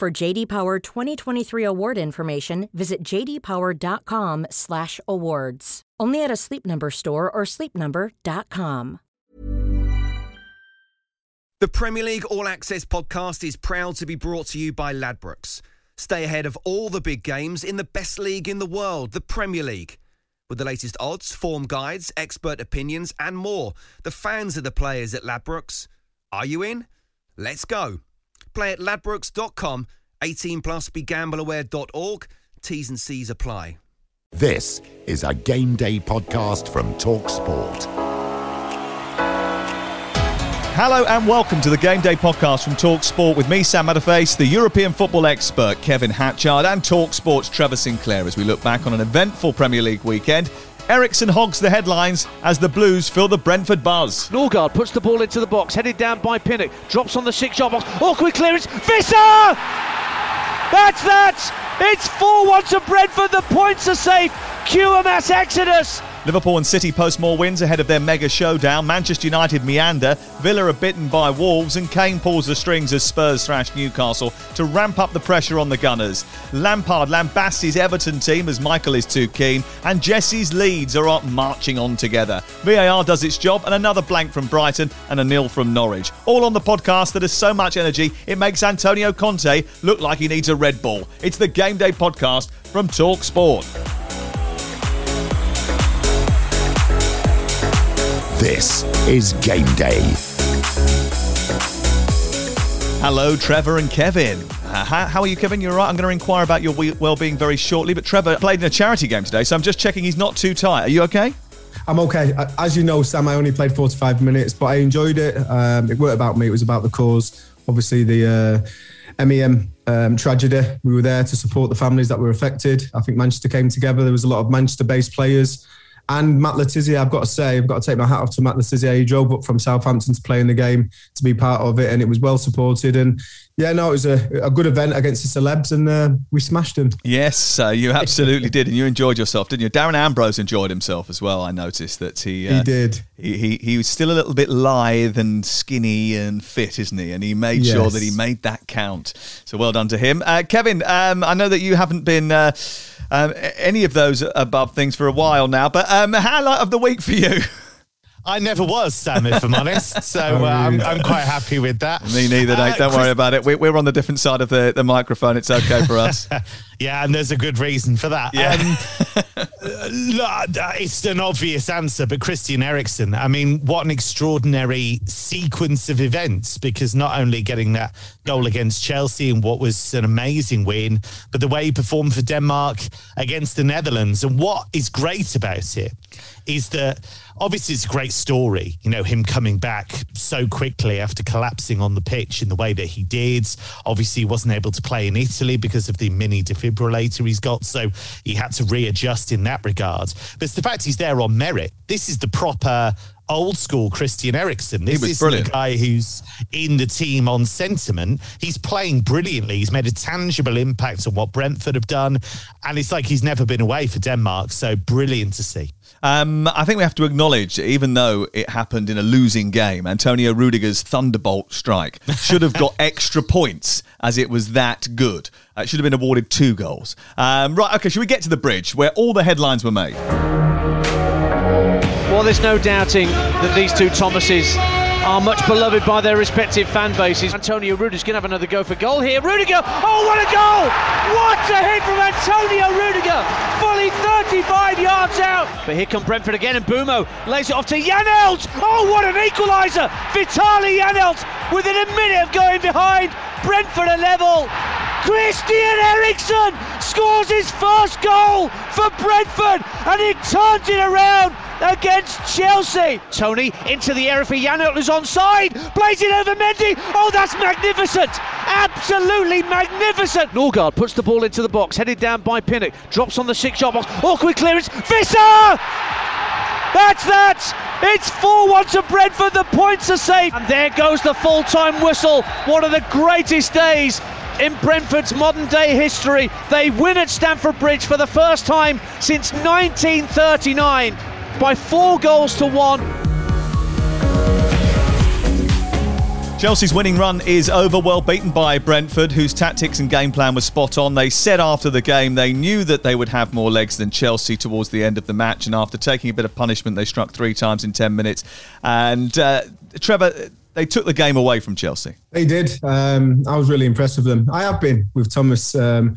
For JD Power 2023 award information, visit jdpower.com/awards. Only at a Sleep Number store or sleepnumber.com. The Premier League All Access podcast is proud to be brought to you by Ladbrokes. Stay ahead of all the big games in the best league in the world, the Premier League. With the latest odds, form guides, expert opinions, and more, the fans are the players at Ladbrokes. Are you in? Let's go. Play at ladbrokes.com, 18 plus, begambleaware.org. T's and C's apply. This is a game day podcast from Talk Sport. Hello and welcome to the Game Day podcast from Talk Sport with me, Sam Matterface, the European football expert Kevin Hatchard, and Talk Sport's Trevor Sinclair as we look back on an eventful Premier League weekend. Eriksen hogs the headlines as the Blues fill the Brentford buzz. Norgard puts the ball into the box, headed down by Pinnock, drops on the six-yard box. Awkward clearance, Wissa! That's that! It's 4-1 to Brentford. The points are safe. QMS Exodus. Liverpool and City post more wins ahead of their mega showdown. Manchester United meander. Villa are bitten by Wolves, and Kane pulls the strings as Spurs thrash Newcastle to ramp up the pressure on the Gunners. Lampard lambasts his Everton team as Michael is too keen, and Jesse's Leeds are up marching on together. VAR does its job, and another blank from Brighton and a nil from Norwich. All on the podcast that has so much energy it makes Antonio Conte look like he needs a Red Bull. It's the Game Day podcast from Talk Sport. This is Game Day. Hello, Trevor and Kevin. Uh, how, how, are you, Kevin? You're right. I'm going to inquire about your well-being very shortly. But Trevor played in a charity game today, so I'm just checking he's not too tired. Are you okay? I'm okay. As you know, Sam, I only played 45 minutes, but I enjoyed it. Um, it weren't about me; it was about the cause. Obviously, the uh, MEM um, tragedy. We were there to support the families that were affected. I think Manchester came together. There was a lot of Manchester-based players and Matt Le Tissier, I've got to say, I've got to take my hat off to Matt Le Tissier. He drove up from Southampton to play in the game to be part of it, and it was well supported. And yeah, no, it was a, a good event against the celebs, and uh, we smashed them. Yes, uh, you absolutely did, and you enjoyed yourself, didn't you? Darren Ambrose enjoyed himself as well. I noticed that he uh, he did. He, he, he was still a little bit lithe and skinny and fit, isn't he? And he made yes. sure that he made that count. So well done to him, uh, Kevin. Um, I know that you haven't been uh, um, any of those above things for a while now. But um, highlight of the week for you. I never was, Sam, if I'm honest. So uh, I'm, I'm, quite happy with that. Me neither, Nate. Uh, Don't Chris- worry about it. We're, on the different side of the, the microphone. It's okay for us. yeah, and there's a good reason for that. Yeah. Um, it's an obvious answer, but Christian Eriksen, I mean, what an extraordinary sequence of events because not only getting that goal against Chelsea and what was an amazing win, but the way he performed for Denmark against the Netherlands. And what is great about it is that obviously it's a great story, you know, him coming back so quickly after collapsing on the pitch in the way that he did. Obviously, he wasn't able to play in Italy because of the mini defibrillator he's got, so he had to readjust in that regard. But it's the fact he's there on merit. This is the proper old school Christian Eriksen. This is brilliant. the guy who's in the team on sentiment. He's playing brilliantly. He's made a tangible impact on what Brentford have done. And it's like he's never been away for Denmark. So brilliant to see. Um, I think we have to acknowledge, even though it happened in a losing game, Antonio Rudiger's thunderbolt strike should have got extra points as it was that good. Uh, it should have been awarded two goals. Um, right, okay, should we get to the bridge where all the headlines were made? Well, there's no doubting that these two Thomases are much beloved by their respective fan bases. Antonio Rudiger's going to have another go for goal here. Rudiger, oh, what a goal! What a hit from Antonio Rudiger! Fully 35 yards out. But here come Brentford again, and Mbeumo lays it off to Janelt. Oh, what an equaliser! Vitaly Janelt within a minute of going behind. Brentford a level. Christian Eriksen scores his first goal for Brentford, and he turns it around against Chelsea. Toney into the area for Janelt who's onside. Plays it over Mendy. Oh, that's magnificent. Absolutely magnificent. Norgard puts the ball into the box, headed down by Pinnock. Drops on the six yard box. Awkward clearance. Wissa! That's that! It's 4 1 to Brentford. The points are safe. And there goes the full time whistle. One of the greatest days in Brentford's modern day history. They win at Stamford Bridge for the first time since 1939 by four goals to one. Chelsea's winning run is over, well beaten by Brentford, whose tactics and game plan was spot on. They said after the game they knew that they would have more legs than Chelsea towards the end of the match, and after taking a bit of punishment, they struck three times in 10 minutes. And uh, Trevor, they took the game away from Chelsea. They did. Um, I was really impressed with them. I have been with Thomas. Um,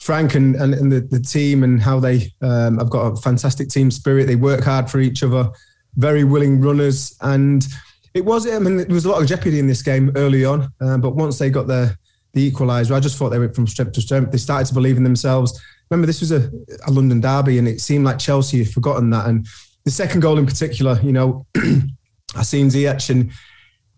Frank and, and, and the, the, team and how they um, have got a fantastic team spirit. They work hard for each other, very willing runners, and it was. I mean, there was a lot of jeopardy in this game early on, uh, but once they got the the equaliser, I just thought they went from strength to strength. They started to believe in themselves. Remember, this was a, a London derby, and it seemed like Chelsea had forgotten that. And the second goal in particular, you know, I seen Ziyech, and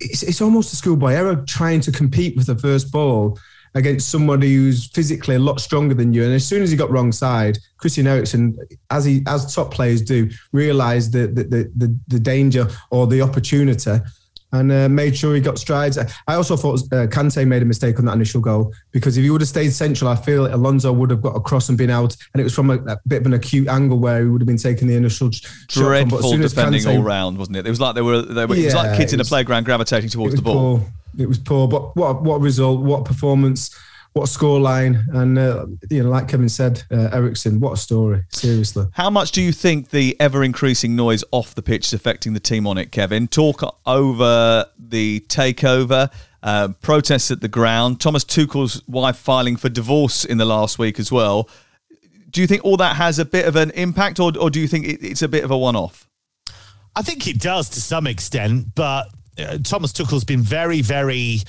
it's, it's almost a schoolboy error trying to compete with the first ball against somebody who's physically a lot stronger than you. And as soon as he got wrong side, Christian Eriksen, as he as top players do, realised the, the the, the danger or the opportunity. And uh, made sure he got strides. I also thought uh, Kante made a mistake on that initial goal because if he would have stayed central, I feel Alonso would have got across and been out. And it was from a, a bit of an acute angle where he would have been taking the initial dreadful defending Kante, all round, wasn't it? It was like they were. They were yeah, it was like kids in a playground gravitating towards the ball. Poor it was poor. But what what result? What performance? What scoreline? And uh, you know, like Kevin said, uh, Eriksen, what a story! Seriously. How much do you think the ever increasing noise off the pitch is affecting the team on it, Kevin? Talk over the takeover. Uh, protests at the ground. Thomas Tuchel's wife filing for divorce in the last week as well. Do you think all that has a bit of an impact, or, or do you think it's a bit of a one off? I think it does to some extent, but Thomas Tuchel's been very, very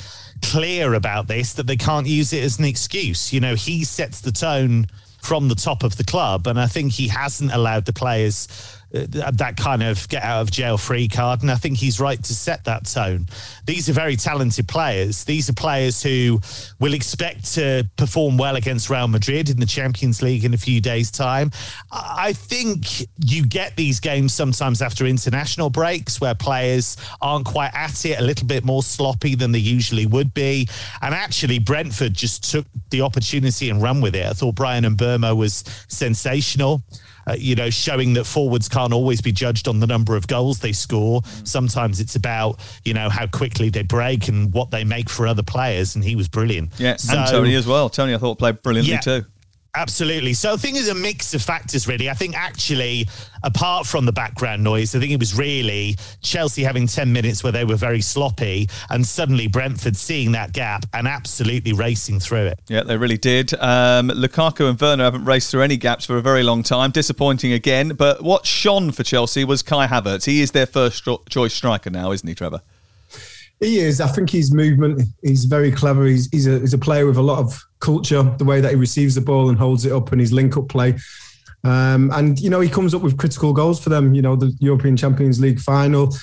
clear about this that they can't use it as an excuse. You know, he sets the tone from the top of the club, and I think he hasn't allowed the players uh, that kind of get out of jail free card. And I think he's right to set that tone. These are very talented players. These are players who will expect to perform well against Real Madrid in the Champions League in a few days' time. I think you get these games sometimes after international breaks where players aren't quite at it, a little bit more sloppy than they usually would be. And actually, Brentford just took the opportunity and ran with it. I thought Bryan and Mbeumo was sensational uh, you know, showing that forwards can't always be judged on the number of goals they score. Sometimes it's about, you know, how quickly they break and what they make for other players. And he was brilliant. Yeah, so, and Toney as well. Toney, I thought, played brilliantly yeah, too. Absolutely. So I think it's a mix of factors, really. I think actually, apart from the background noise, I think it was really Chelsea having 10 minutes where they were very sloppy and suddenly Brentford seeing that gap and absolutely racing through it. Yeah, they really did. Um, Lukaku and Werner haven't raced through any gaps for a very long time. Disappointing again. But what shone for Chelsea was Kai Havertz. He is their first choice striker now, isn't he, Trevor? He is. I think his movement, he's very clever. He's, he's, a, he's a player with a lot of culture, the way that he receives the ball and holds it up and his link up play. Um, and, you know, he comes up with critical goals for them, you know, the European Champions League final,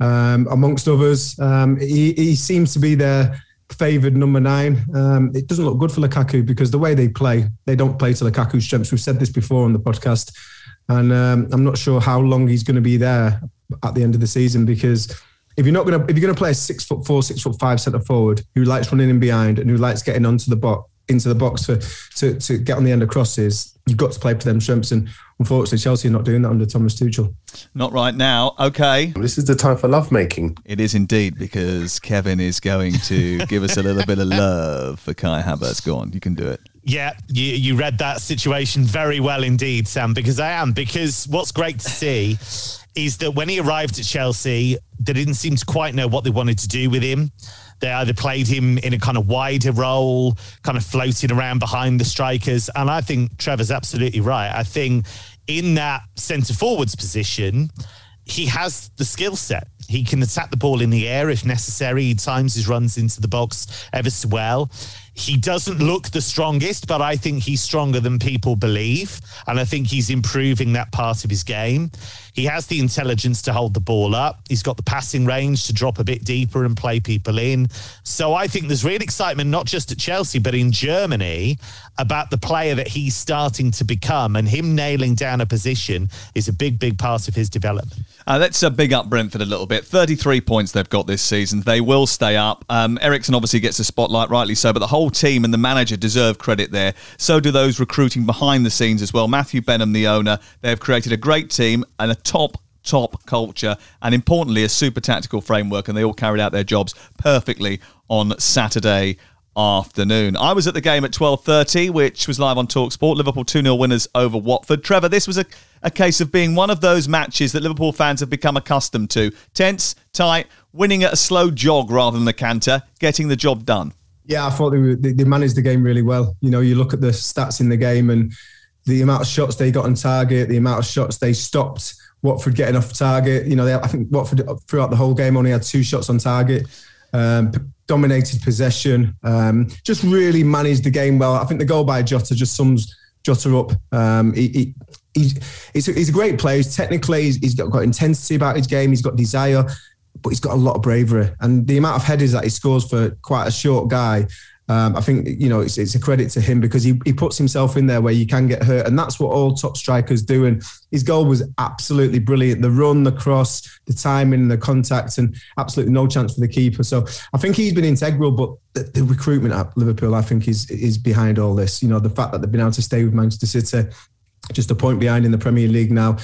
um, amongst others. Um, he, he, seems to be their favoured number nine. Um, it doesn't look good for Lukaku because the way they play, they don't play to Lukaku's strengths. We've said this before on the podcast. And um, I'm not sure how long he's going to be there at the end of the season because if you're not gonna if you're gonna play a six foot four, six foot five centre forward who likes running in behind and who likes getting onto the box into the box for to, to get on the end of crosses, you've got to play for them strengths. And unfortunately, Chelsea are not doing that under Thomas Tuchel. Not right now. Okay. This is the time for lovemaking. It is indeed because Kevin is going to give us a little bit of love for Kai Havertz. Go on, you can do it. Yeah, you, you read that situation very well indeed, Sam, because I am. Because what's great to see is that when he arrived at Chelsea, they didn't seem to quite know what they wanted to do with him. They either played him in a kind of wider role, kind of floating around behind the strikers. And I think Trevor's absolutely right. I think in that centre forwards position, he has the skill set. He can attack the ball in the air if necessary. He times his runs into the box ever so well. He doesn't look the strongest, but I think he's stronger than people believe. And I think he's improving that part of his game. He has the intelligence to hold the ball up. He's got the passing range to drop a bit deeper and play people in. So I think there's real excitement, not just at Chelsea, but in Germany about the player that he's starting to become. And him nailing down a position is a big, big part of his development. Uh, let's uh, big up Brentford a little bit. 33 points they've got this season. They will stay up. Um, Eriksen obviously gets a spotlight, rightly so, but the whole team and the manager deserve credit there. So do those recruiting behind the scenes as well. Matthew Benham, the owner, they've created a great team and a top top culture and importantly a super tactical framework and they all carried out their jobs perfectly on Saturday afternoon. I was at the game at 12:30 which was live on Talksport. Liverpool 2-0 winners over Watford. Trevor, this was a, a case of being one of those matches that Liverpool fans have become accustomed to. Tense, tight, winning at a slow jog rather than the canter, getting the job done. Yeah, I thought they, were, they, managed the game really well. You know, you look at the stats in the game and the amount of shots they got on target, the amount of shots they stopped Watford getting off target. You know, they, I think Watford throughout the whole game only had two shots on target. Um, dominated possession, um, just really managed the game well. I think the goal by Jota just sums Jota up. Um, he, he, he's, he's, a, great player. He's technically, he's, he's got, got intensity about his game. He's got desire, but he's got a lot of bravery. And the amount of headers that he scores for quite a short guy um, I think you know it's, it's, a credit to him because he, he puts himself in there where you can get hurt, and that's what all top strikers do. And his goal was absolutely brilliant: the run, the cross, the timing, the contact, and absolutely no chance for the keeper. So I think he's been integral. But the, the recruitment at Liverpool, I think, is is behind all this. You know, the fact that they've been able to stay with Manchester City, just a point behind in the Premier League now.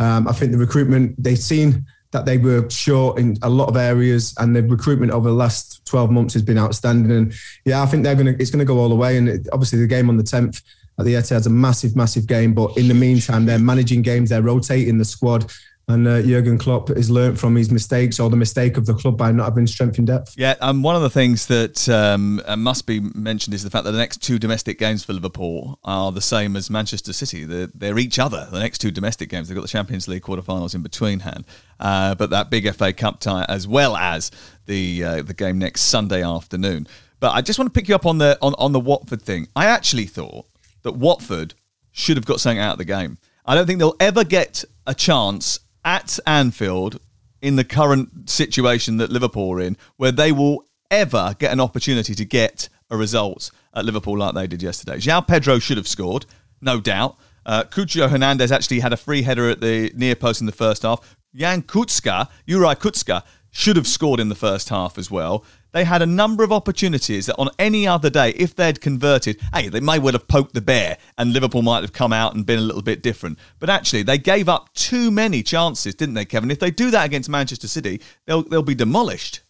Um, I think the recruitment they've seen that they were short in a lot of areas, and the recruitment over the last 12 months has been outstanding. And yeah, I think they're gonna it's gonna go all the way. And it, obviously, the game on the 10th at the Etihad's a massive, massive game. But in the meantime, they're managing games, they're rotating the squad, and uh, Jurgen Klopp has learned from his mistakes or the mistake of the club by not having strength in depth. Yeah, and one of the things that um, uh, must be mentioned is the fact that the next two domestic games for Liverpool are the same as Manchester City. They're, they're each other. The next two domestic games, they've got the Champions League quarterfinals in between hand, uh, but that big FA Cup tie as well as the uh, the game next Sunday afternoon. But I just want to pick you up on the on, on the Watford thing. I actually thought that Watford should have got something out of the game. I don't think they'll ever get a chance at Anfield in the current situation that Liverpool are in, where they will ever get an opportunity to get a result at Liverpool like they did yesterday. João Pedro should have scored, no doubt. Uh, Cucho Hernandez actually had a free header at the near post in the first half. Jan Kucka, Juraj Kucka, should have scored in the first half as well. They had a number of opportunities that on any other day, if they'd converted, hey, they may well have poked the bear and Liverpool might have come out and been a little bit different. But actually, they gave up too many chances, didn't they, Kevin? If they do that against Manchester City, they'll, they'll be demolished.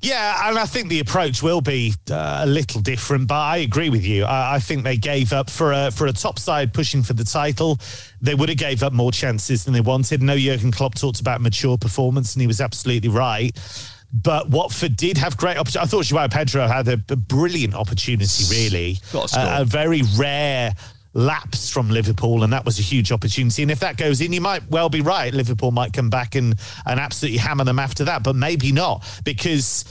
Yeah, and I think the approach will be uh, a little different, but I agree with you. I, I, think they gave up for a for a top side pushing for the title. They would have gave up more chances than they wanted. No, Jurgen Klopp talked about mature performance, and he was absolutely right. But Watford did have great opportunity. I thought Joao Pedro had a, a brilliant opportunity, really. A, a very rare lapse from Liverpool, and that was a huge opportunity. And if that goes in, you might well be right. Liverpool might come back and, and absolutely hammer them after that, but maybe not because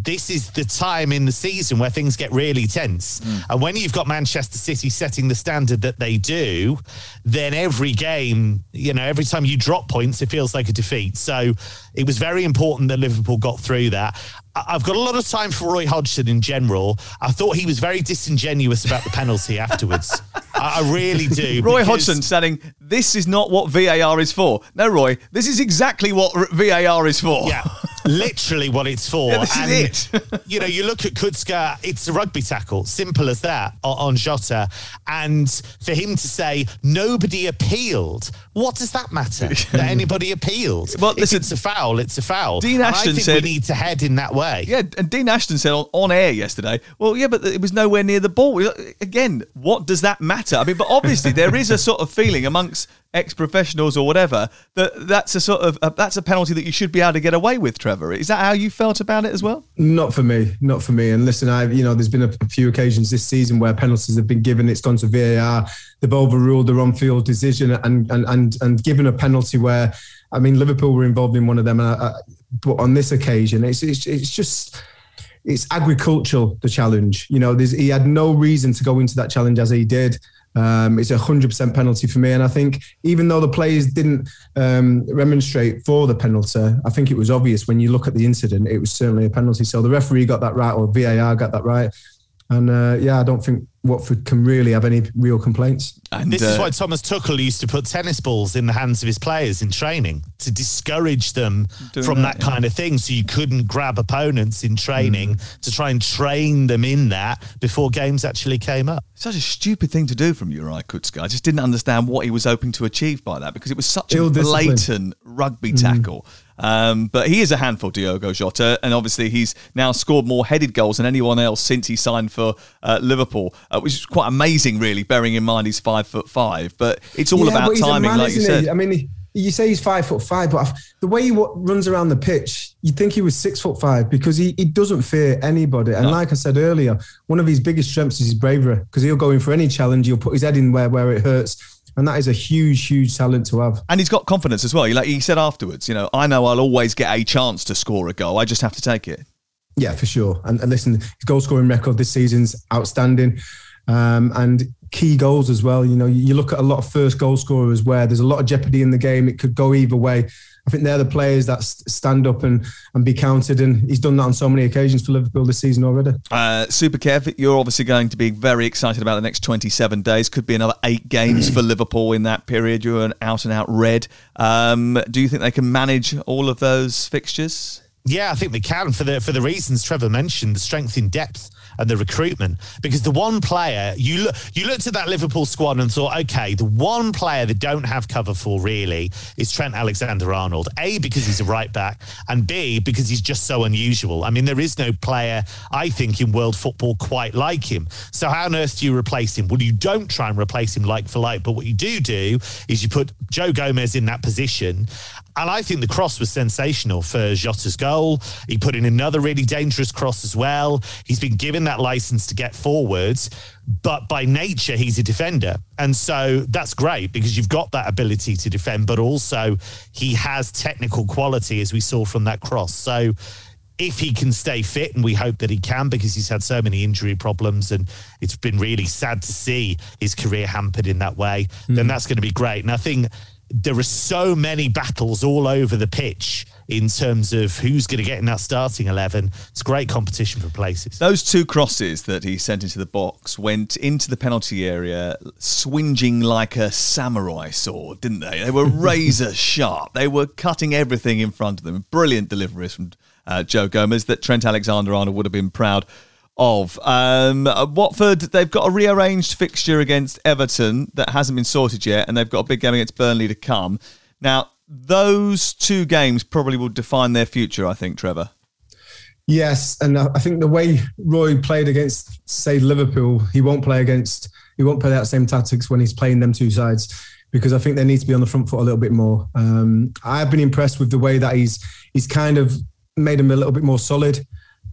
this is the time in the season where things get really tense. Mm. And when you've got Manchester City setting the standard that they do, then every game, you know, every time you drop points, it feels like a defeat. So it was very important that Liverpool got through that. I've got a lot of time for Roy Hodgson in general. I thought he was very disingenuous about the penalty afterwards. I, really do. Roy Hodgson saying, This is not what VAR is for. No, Roy, this is exactly what VAR is for. Yeah, literally what it's for. Yeah, and, it. you know, you look at Kucka, it's a rugby tackle, simple as that, on Jota. And for him to say, Nobody appealed, what does that matter? that anybody appealed? Well, listen, if it's a foul, it's a foul. Dean Ashton said. We need to head in that way way. Yeah, and Dean Ashton said on, on air yesterday, well, yeah, but it was nowhere near the ball. Again, what does that matter? I mean, but obviously there is a sort of feeling amongst ex-professionals or whatever that that's a sort of a, that's a penalty that you should be able to get away with trevor is that how you felt about it as well not for me not for me and listen i you know there's been a, few occasions this season where penalties have been given it's gone to var they've overruled the on-field decision and and and, and given a penalty where i mean liverpool were involved in one of them I, I, but on this occasion, it's it's, it's just it's agricultural the challenge. You know, he had no reason to go into that challenge as he did. Um, it's a hundred percent penalty for me, and I think even though the players didn't um, remonstrate for the penalty, I think it was obvious when you look at the incident. It was certainly a penalty. So the referee got that right, or VAR got that right, and uh, yeah, I don't think Watford can really have any real complaints. And this uh, is why Thomas Tuchel used to put tennis balls in the hands of his players in training to discourage them from that, that yeah. kind of thing. So you couldn't grab opponents in training mm. to try and train them in that before games actually came up. Such a stupid thing to do from Juraj Kucka. I just didn't understand what he was hoping to achieve by that because it was such Ill a blatant rugby mm. Um, but he is a handful, Diogo Jota, and obviously he's now scored more headed goals than anyone else since he signed for uh, Liverpool, uh, which is quite amazing, really, bearing in mind he's five foot five. But it's all yeah, about timing, man, like you said. He? I mean, you say he's five foot five, but the way he runs around the pitch, you'd think he was six foot five because he, he doesn't fear anybody. And no. like I said earlier, one of his biggest strengths is his bravery because he'll go in for any challenge. He'll put his head in where, where it hurts and that is a huge, huge talent to have. And he's got confidence as well. Like he said afterwards, you know, I know I'll always get a chance to score a goal. I just have to take it. Yeah, for sure. And, and listen, his goal scoring record this season's outstanding. Um, and key goals as well. You know, you look at a lot of first goal scorers where there's a lot of jeopardy in the game. It could go either way. I think they're the players that stand up and, and be counted. And he's done that on so many occasions for Liverpool this season already. Uh, Super Kev, you're obviously going to be very excited about the next 27 days. Could be another eight games for Liverpool in that period. You're an out and out red. Um, do you think they can manage all of those fixtures? Yeah, I think they can for the for the reasons Trevor mentioned, the strength in depth and the recruitment. Because the one player you look, you looked at that Liverpool squad and thought, okay, the one player they don't have cover for really is Trent Alexander-Arnold. A because he's a right back, and B because he's just so unusual. I mean, there is no player I think in world football quite like him. So how on earth do you replace him? Well, you don't try and replace him like for like, but what you do do is you put Joe Gomez in that position, and I think the cross was sensational for Jota's goal. He put in another really dangerous cross as well. He's been given that license to get forwards, but by nature, he's a defender. And so that's great because you've got that ability to defend, but also he has technical quality, as we saw from that cross. So if he can stay fit, and we hope that he can because he's had so many injury problems and it's been really sad to see his career hampered in that way, mm. then that's going to be great. And I think there are so many battles all over the pitch in terms of who's going to get in that starting 11. It's great competition for places. Those two crosses that he sent into the box went into the penalty area swinging like a samurai sword, didn't they? They were razor sharp. They were cutting everything in front of them. Brilliant deliveries from uh, Joe Gomez that Trent Alexander Arnold would have been proud of. Um, Watford, they've got a rearranged fixture against Everton that hasn't been sorted yet, and they've got a big game against Burnley to come. Now, those two games probably will define their future, I think, Trevor. Yes, and I think the way Roy played against, say, Liverpool, he won't play against, he won't play that same tactics when he's playing them two sides because I think they need to be on the front foot a little bit more. Um, I've been impressed with the way that he's he's kind of made them a little bit more solid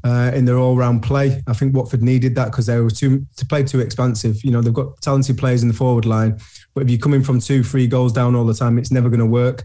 uh, in their all-round play. I think Watford needed that because they were too to play too expansive. You know, they've got talented players in the forward line, but if you're coming from two, three goals down all the time, it's never going to work.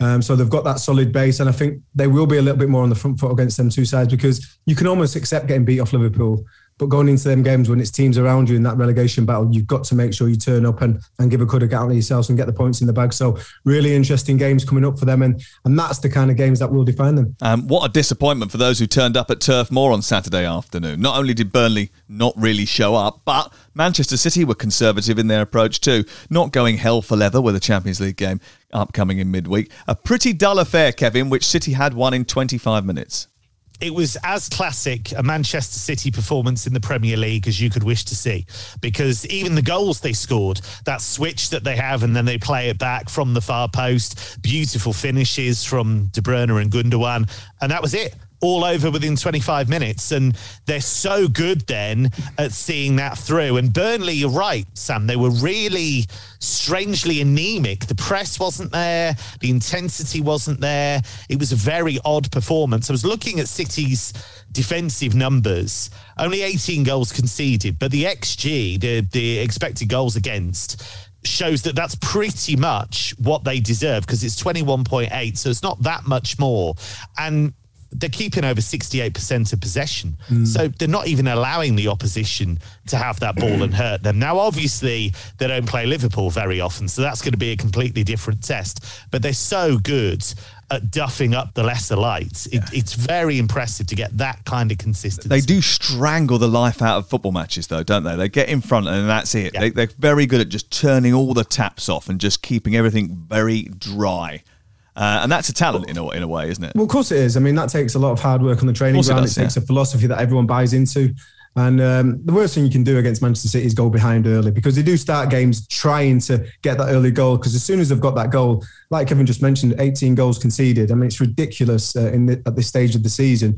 Um, so they've got that solid base, and I think they will be a little bit more on the front foot against them two sides because you can almost accept getting beat off Liverpool but going into them games when it's teams around you in that relegation battle, you've got to make sure you turn up and, and give a good account of yourselves and get the points in the bag. So really interesting games coming up for them, and and that's the kind of games that will define them. Um, what a disappointment for those who turned up at Turf Moor on Saturday afternoon. Not only did Burnley not really show up, but Manchester City were conservative in their approach too, not going hell for leather with a Champions League game upcoming in midweek. A pretty dull affair, Kevin, which City had won in 25 minutes it was as classic a Manchester City performance in the Premier League as you could wish to see. Because even the goals they scored, that switch that they have, and then they play it back from the far post, beautiful finishes from De Bruyne and Gundogan, and that was it all over within 25 minutes. And they're so good then at seeing that through. And Burnley, you're right, Sam, they were really strangely anemic. The press wasn't there, the intensity wasn't there. It was a very odd performance. I was looking at City's defensive numbers, only 18 goals conceded, but the XG, the, the expected goals against, shows that that's pretty much what they deserve because it's 21.8 so it's not that much more and they're keeping over 68% of possession. Mm. So they're not even allowing the opposition to have that ball and hurt them. Now, obviously, they don't play Liverpool very often, so that's going to be a completely different test. But they're so good at duffing up the lesser lights. It, yeah. It's very impressive to get that kind of consistency. They do strangle the life out of football matches, though, don't they? They get in front and that's it. Yeah. They, they're very good at just turning all the taps off and just keeping everything very dry. Uh, and that's a talent in a, in a way, isn't it? Well, of course it is. I mean, that takes a lot of hard work on the training ground. It, does, it takes yeah. a philosophy that everyone buys into. And um, the worst thing you can do against Manchester City is go behind early because they do start games trying to get that early goal. Because as soon as they've got that goal, like Kevin just mentioned, 18 goals conceded. I mean, it's ridiculous uh, in the, at this stage of the season.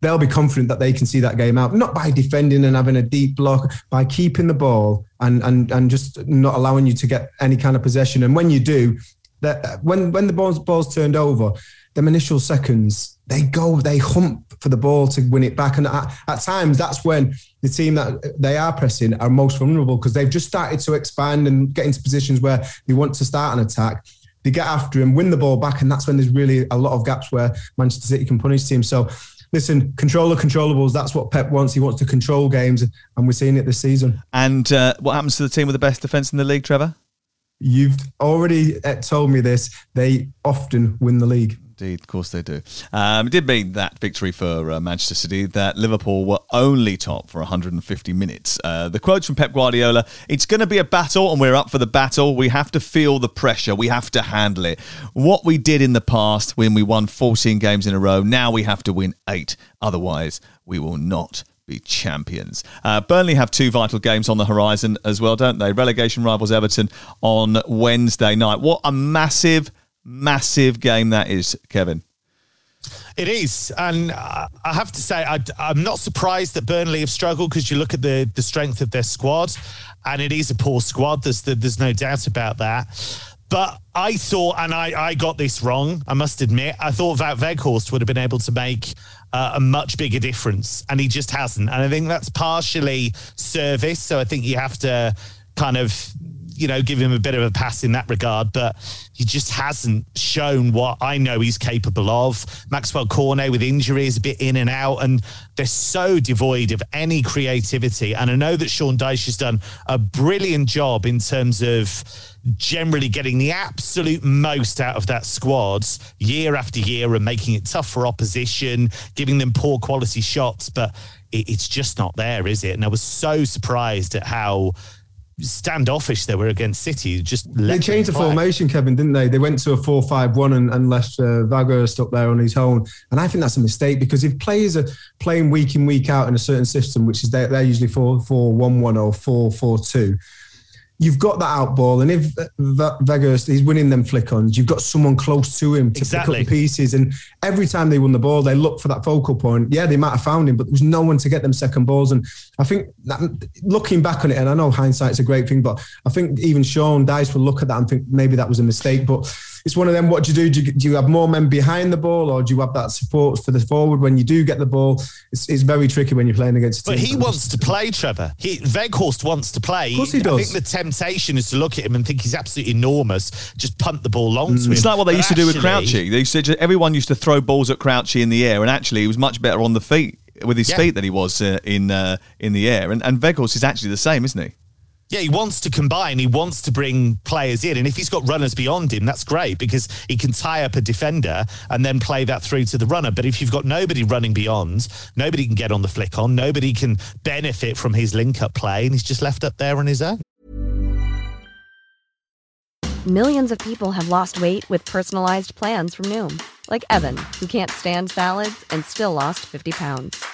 They'll be confident that they can see that game out, not by defending and having a deep block, by keeping the ball and and and just not allowing you to get any kind of possession. And when you do, that when when the ball's ball's turned over, them initial seconds, they go, they hump for the ball to win it back. And at, at times, that's when the team that they are pressing are most vulnerable because they've just started to expand and get into positions where they want to start an attack. They get after him, win the ball back, and that's when there's really a lot of gaps where Manchester City can punish teams. So, listen, control the controllables. That's what Pep wants. He wants to control games, and we're seeing it this season. And uh, what happens to the team with the best defence in the league, Trevor? You've already uh, told me this. They often win the league. Indeed, of course they do. Um, it did mean that victory for uh, Manchester City that Liverpool were only top for 150 minutes. Uh, the quotes from Pep Guardiola it's going to be a battle, and we're up for the battle. We have to feel the pressure, we have to handle it. What we did in the past when we won 14 games in a row, now we have to win eight. Otherwise, we will not be champions. Uh, Burnley have two vital games on the horizon as well, don't they? Relegation rivals Everton on Wednesday night. What a massive, massive game that is, Kevin. It is, and I have to say, I, am not surprised that Burnley have struggled because you look at the the strength of their squad, and it is a poor squad. There's there's no doubt about that. But I thought, and I, I got this wrong, I must admit, I thought Wout Weghorst would have been able to make uh, a much bigger difference, and he just hasn't. And I think that's partially service. So I think you have to kind of you know, give him a bit of a pass in that regard, but he just hasn't shown what I know he's capable of. Maxwell Cornet with injuries, a bit in and out, and they're so devoid of any creativity. And I know that Sean Dyche has done a brilliant job in terms of generally getting the absolute most out of that squad year after year and making it tough for opposition, giving them poor quality shots, but it's just not there, is it? And I was so surprised at how standoffish they were against City. Just they changed the play. formation, Kevin, didn't they? They went to a four-five-one and, and left uh, Weghorst up there on his own, and I think that's a mistake because if players are playing week in week out in a certain system, which is they're, they're usually four-four-one-one or four-four-two you've got that out ball, and if Weghorst is winning them flick ons, you've got someone close to him to exactly. pick up the pieces. And every time they won the ball, they look for that focal point. Yeah, they might have found him, but there was no one to get them second balls. And I think that, looking back on it, and I know hindsight's a great thing, but I think even Sean Dyche will look at that and think maybe that was a mistake. But it's one of them. What do you do? Do you, do you, have more men behind the ball, or do you have that support for the forward when you do get the ball? It's, it's very tricky when you're playing against. But he wants to play, Trevor. He Weghorst wants to play. Of course he does. I think the temptation is to look at him and think he's absolutely enormous. Just punt the ball long mm. to him. It's like what they but used actually, to do with Crouchy. They used to, everyone used to throw balls at Crouchy in the air, and actually he was much better on the feet with his yeah. feet than he was uh, in uh, in the air. And, and Weghorst is actually the same, isn't he? Yeah, he wants to combine. He wants to bring players in. And if he's got runners beyond him, that's great because he can tie up a defender and then play that through to the runner. But if you've got nobody running beyond, nobody can get on the flick on, nobody can benefit from his link up play, and he's just left up there on his own. Millions of people have lost weight with personalized plans from Noom, like Evan, who can't stand salads and still lost 50 pounds.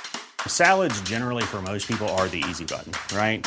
Salads, generally, for most people, are the easy button, right?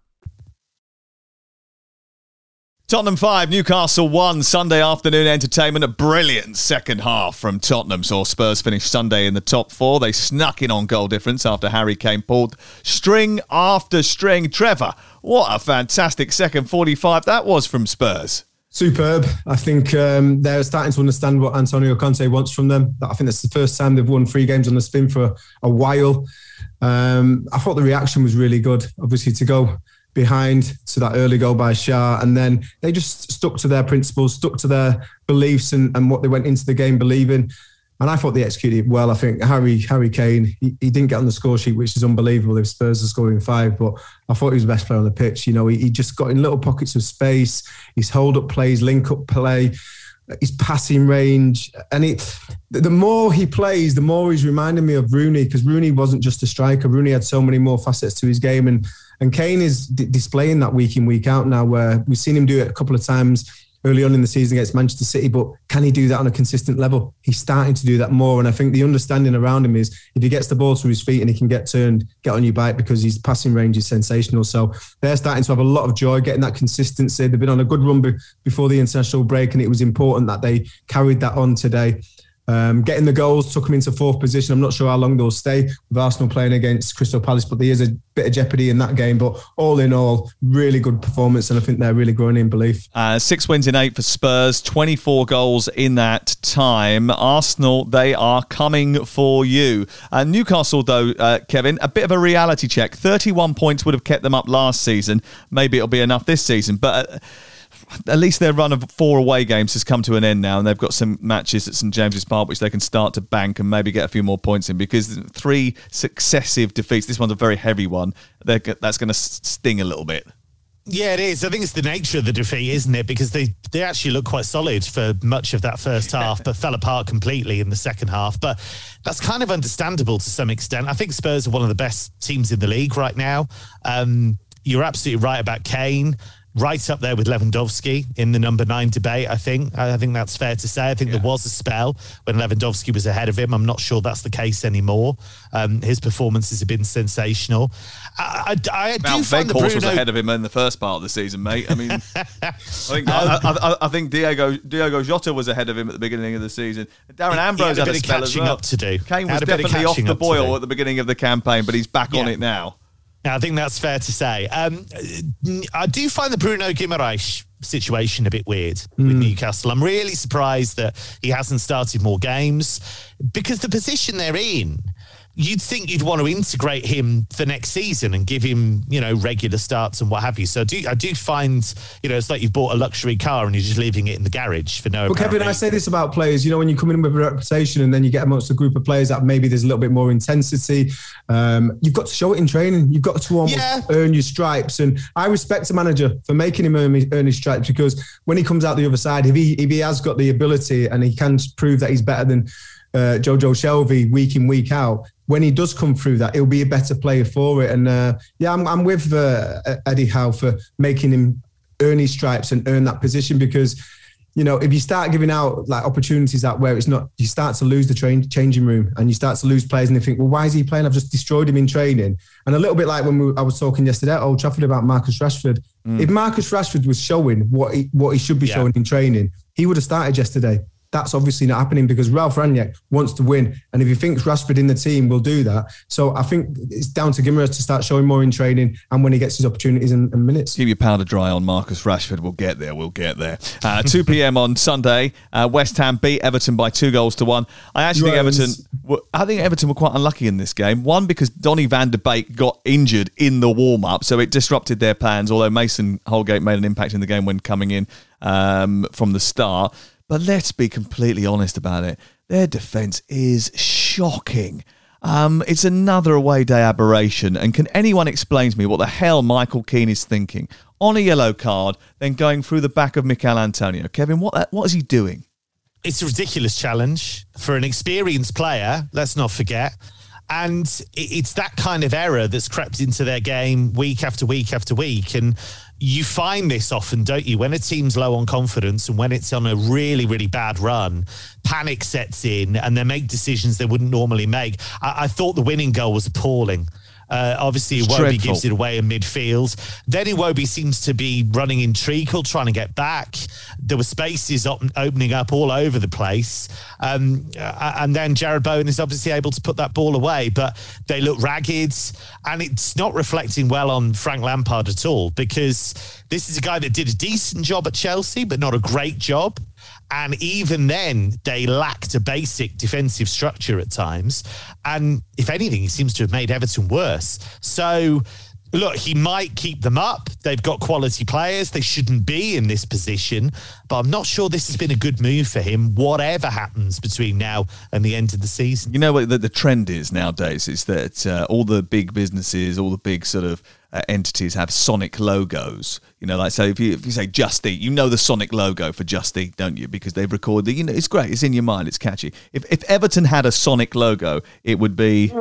Tottenham 5, Newcastle 1, Sunday afternoon entertainment. A brilliant second half from Tottenham. Saw Spurs finish Sunday in the top four. They snuck in on goal difference after Harry Kane pulled string after string. Trevor, what a fantastic second 45 that was from Spurs. Superb. I think um, they're starting to understand what Antonio Conte wants from them. I think that's the first time they've won three games on the spin for a while. Um, I thought the reaction was really good. Obviously, to go behind to that early goal by Schär. And then they just stuck to their principles, stuck to their beliefs and, and what they went into the game believing. And I thought they executed well. I think Harry Harry Kane, he, he didn't get on the score sheet, which is unbelievable if Spurs are scoring five. But I thought he was the best player on the pitch. You know, he, he just got in little pockets of space. His hold up plays, link up play, his passing range. And it, the more he plays, the more he's reminding me of Rooney because Rooney wasn't just a striker. Rooney had so many more facets to his game. And and Kane is d- displaying that week in, week out now, where we've seen him do it a couple of times early on in the season against Manchester City, but can he do that on a consistent level? He's starting to do that more. And I think the understanding around him is if he gets the ball to his feet and he can get turned, get on your bike because his passing range is sensational. So they're starting to have a lot of joy getting that consistency. They've been on a good run before the international break, and it was important that they carried that on today. Um, getting the goals took them into fourth position. I'm not sure how long they'll stay with Arsenal playing against Crystal Palace, but there is a bit of jeopardy in that game. But all in all, really good performance, and I think they're really growing in belief. Uh, six wins in eight for Spurs, 24 goals in that time. Arsenal, they are coming for you. Uh, Newcastle, though, uh, Kevin, a bit of a reality check. 31 points would have kept them up last season. Maybe it'll be enough this season, but uh, at least their run of four away games has come to an end now, and they've got some matches at St James's Park which they can start to bank and maybe get a few more points in because three successive defeats. This one's a very heavy one. They're, that's going to sting a little bit. Yeah, it is. I think it's the nature of the defeat, isn't it? Because they, they actually looked quite solid for much of that first half, but fell apart completely in the second half. But that's kind of understandable to some extent. I think Spurs are one of the best teams in the league right now. Um, you're absolutely right about Kane right up there with Lewandowski in the number nine debate. I think I think that's fair to say. I think yeah. there was a spell when Lewandowski was ahead of him. I'm not sure that's the case anymore. Um, his performances have been sensational. I, I, I do find Bruno... was ahead of him in the first part of the season, mate. I mean, I think um, I, I, think Diego Diego Jota was ahead of him at the beginning of the season. Darren Ambrose had, a, a spell catching as well. up to do. Kane was definitely off the boil at the beginning of the campaign, but he's back yeah. on it now. I think that's fair to say. Um, I do find the Bruno Guimaraes situation a bit weird mm. with hmm. Newcastle. I'm really surprised that he hasn't started more games because the position they're in you'd think you'd want to integrate him for next season and give him, you know, regular starts and what have you. So I do, I do find, you know, it's like you've bought a luxury car and you're just leaving it in the garage for no. Well, Kevin, I say this about players. You know, when you come in with a reputation and then you get amongst a group of players that maybe there's a little bit more intensity, um, you've got to show it in training. You've got to almost yeah. earn your stripes. And I respect a manager for making him earn, earn his stripes because when he comes out the other side, if he if he has got the ability and he can prove that he's better than uh, Jonjo Shelvey week in week out, when he does come through that, he'll be a better player for it. And uh, yeah, I'm, I'm with uh, Eddie Howe for making him earn his stripes and earn that position because you know, if you start giving out like opportunities that where it's not, you start to lose the train changing room and you start to lose players and they think, well, why is he playing? I've just destroyed him in training. And a little bit like when we, I was talking yesterday at Old Trafford about Marcus Rashford. Mm. If Marcus Rashford was showing what he, what he should be yeah. showing in training, he would have started yesterday. That's obviously not happening because Ralph Rangnick wants to win. And if he thinks Rashford in the team will do that, so I think it's down to Guimaraes to start showing more in training and when he gets his opportunities and, and minutes. Keep your powder dry on Marcus Rashford. We'll get there. We'll get there. Uh, 2 p.m. on Sunday, uh, West Ham beat Everton by two goals to one. I actually think Everton. Were, I think Everton were quite unlucky in this game. One because Donny Van de Beek got injured in the warm up, so it disrupted their plans. Although Mason Holgate made an impact in the game when coming in um, from the start. But let's be completely honest about it. Their defence is shocking. Um, it's another away day aberration. And can anyone explain to me what the hell Michael Keane is thinking on a yellow card, then going through the back of Michail Antonio? Kevin, what what is he doing? It's a ridiculous challenge for an experienced player. Let's not forget. And it's that kind of error that's crept into their game week after week after week. And you find this often, don't you? When a team's low on confidence and when it's on a really, really bad run, panic sets in and they make decisions they wouldn't normally make. I, I thought the winning goal was appalling. Uh, obviously, Iwobi dreadful. gives it away in midfield. Then Iwobi seems to be running in treacle, trying to get back. There were spaces op- opening up all over the place. Um, and then Jarrod Bowen is obviously able to put that ball away, but they look ragged. And it's not reflecting well on Frank Lampard at all because this is a guy that did a decent job at Chelsea, but not a great job. And even then, they lacked a basic defensive structure at times. And if anything, he seems to have made Everton worse. So, look, he might keep them up. They've got quality players. They shouldn't be in this position. But I'm not sure this has been a good move for him, whatever happens between now and the end of the season. You know what the, the trend is nowadays is that uh, all the big businesses, all the big sort of uh, entities have Sonic logos. You know, like so if you if you say Just Eat, you know the Sonic logo for Just Eat, don't you? Because they've recorded. You know, it's great. It's in your mind. It's catchy. If if Everton had a Sonic logo, it would be.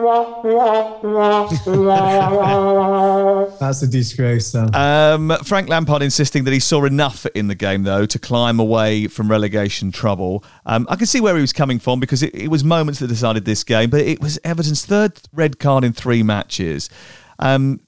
That's a disgrace. Um, Frank Lampard insisting that he saw enough in the game though to climb away from relegation trouble. Um, I can see where he was coming from because it, it was moments that decided this game, but it was Everton's third red card in three matches. Um,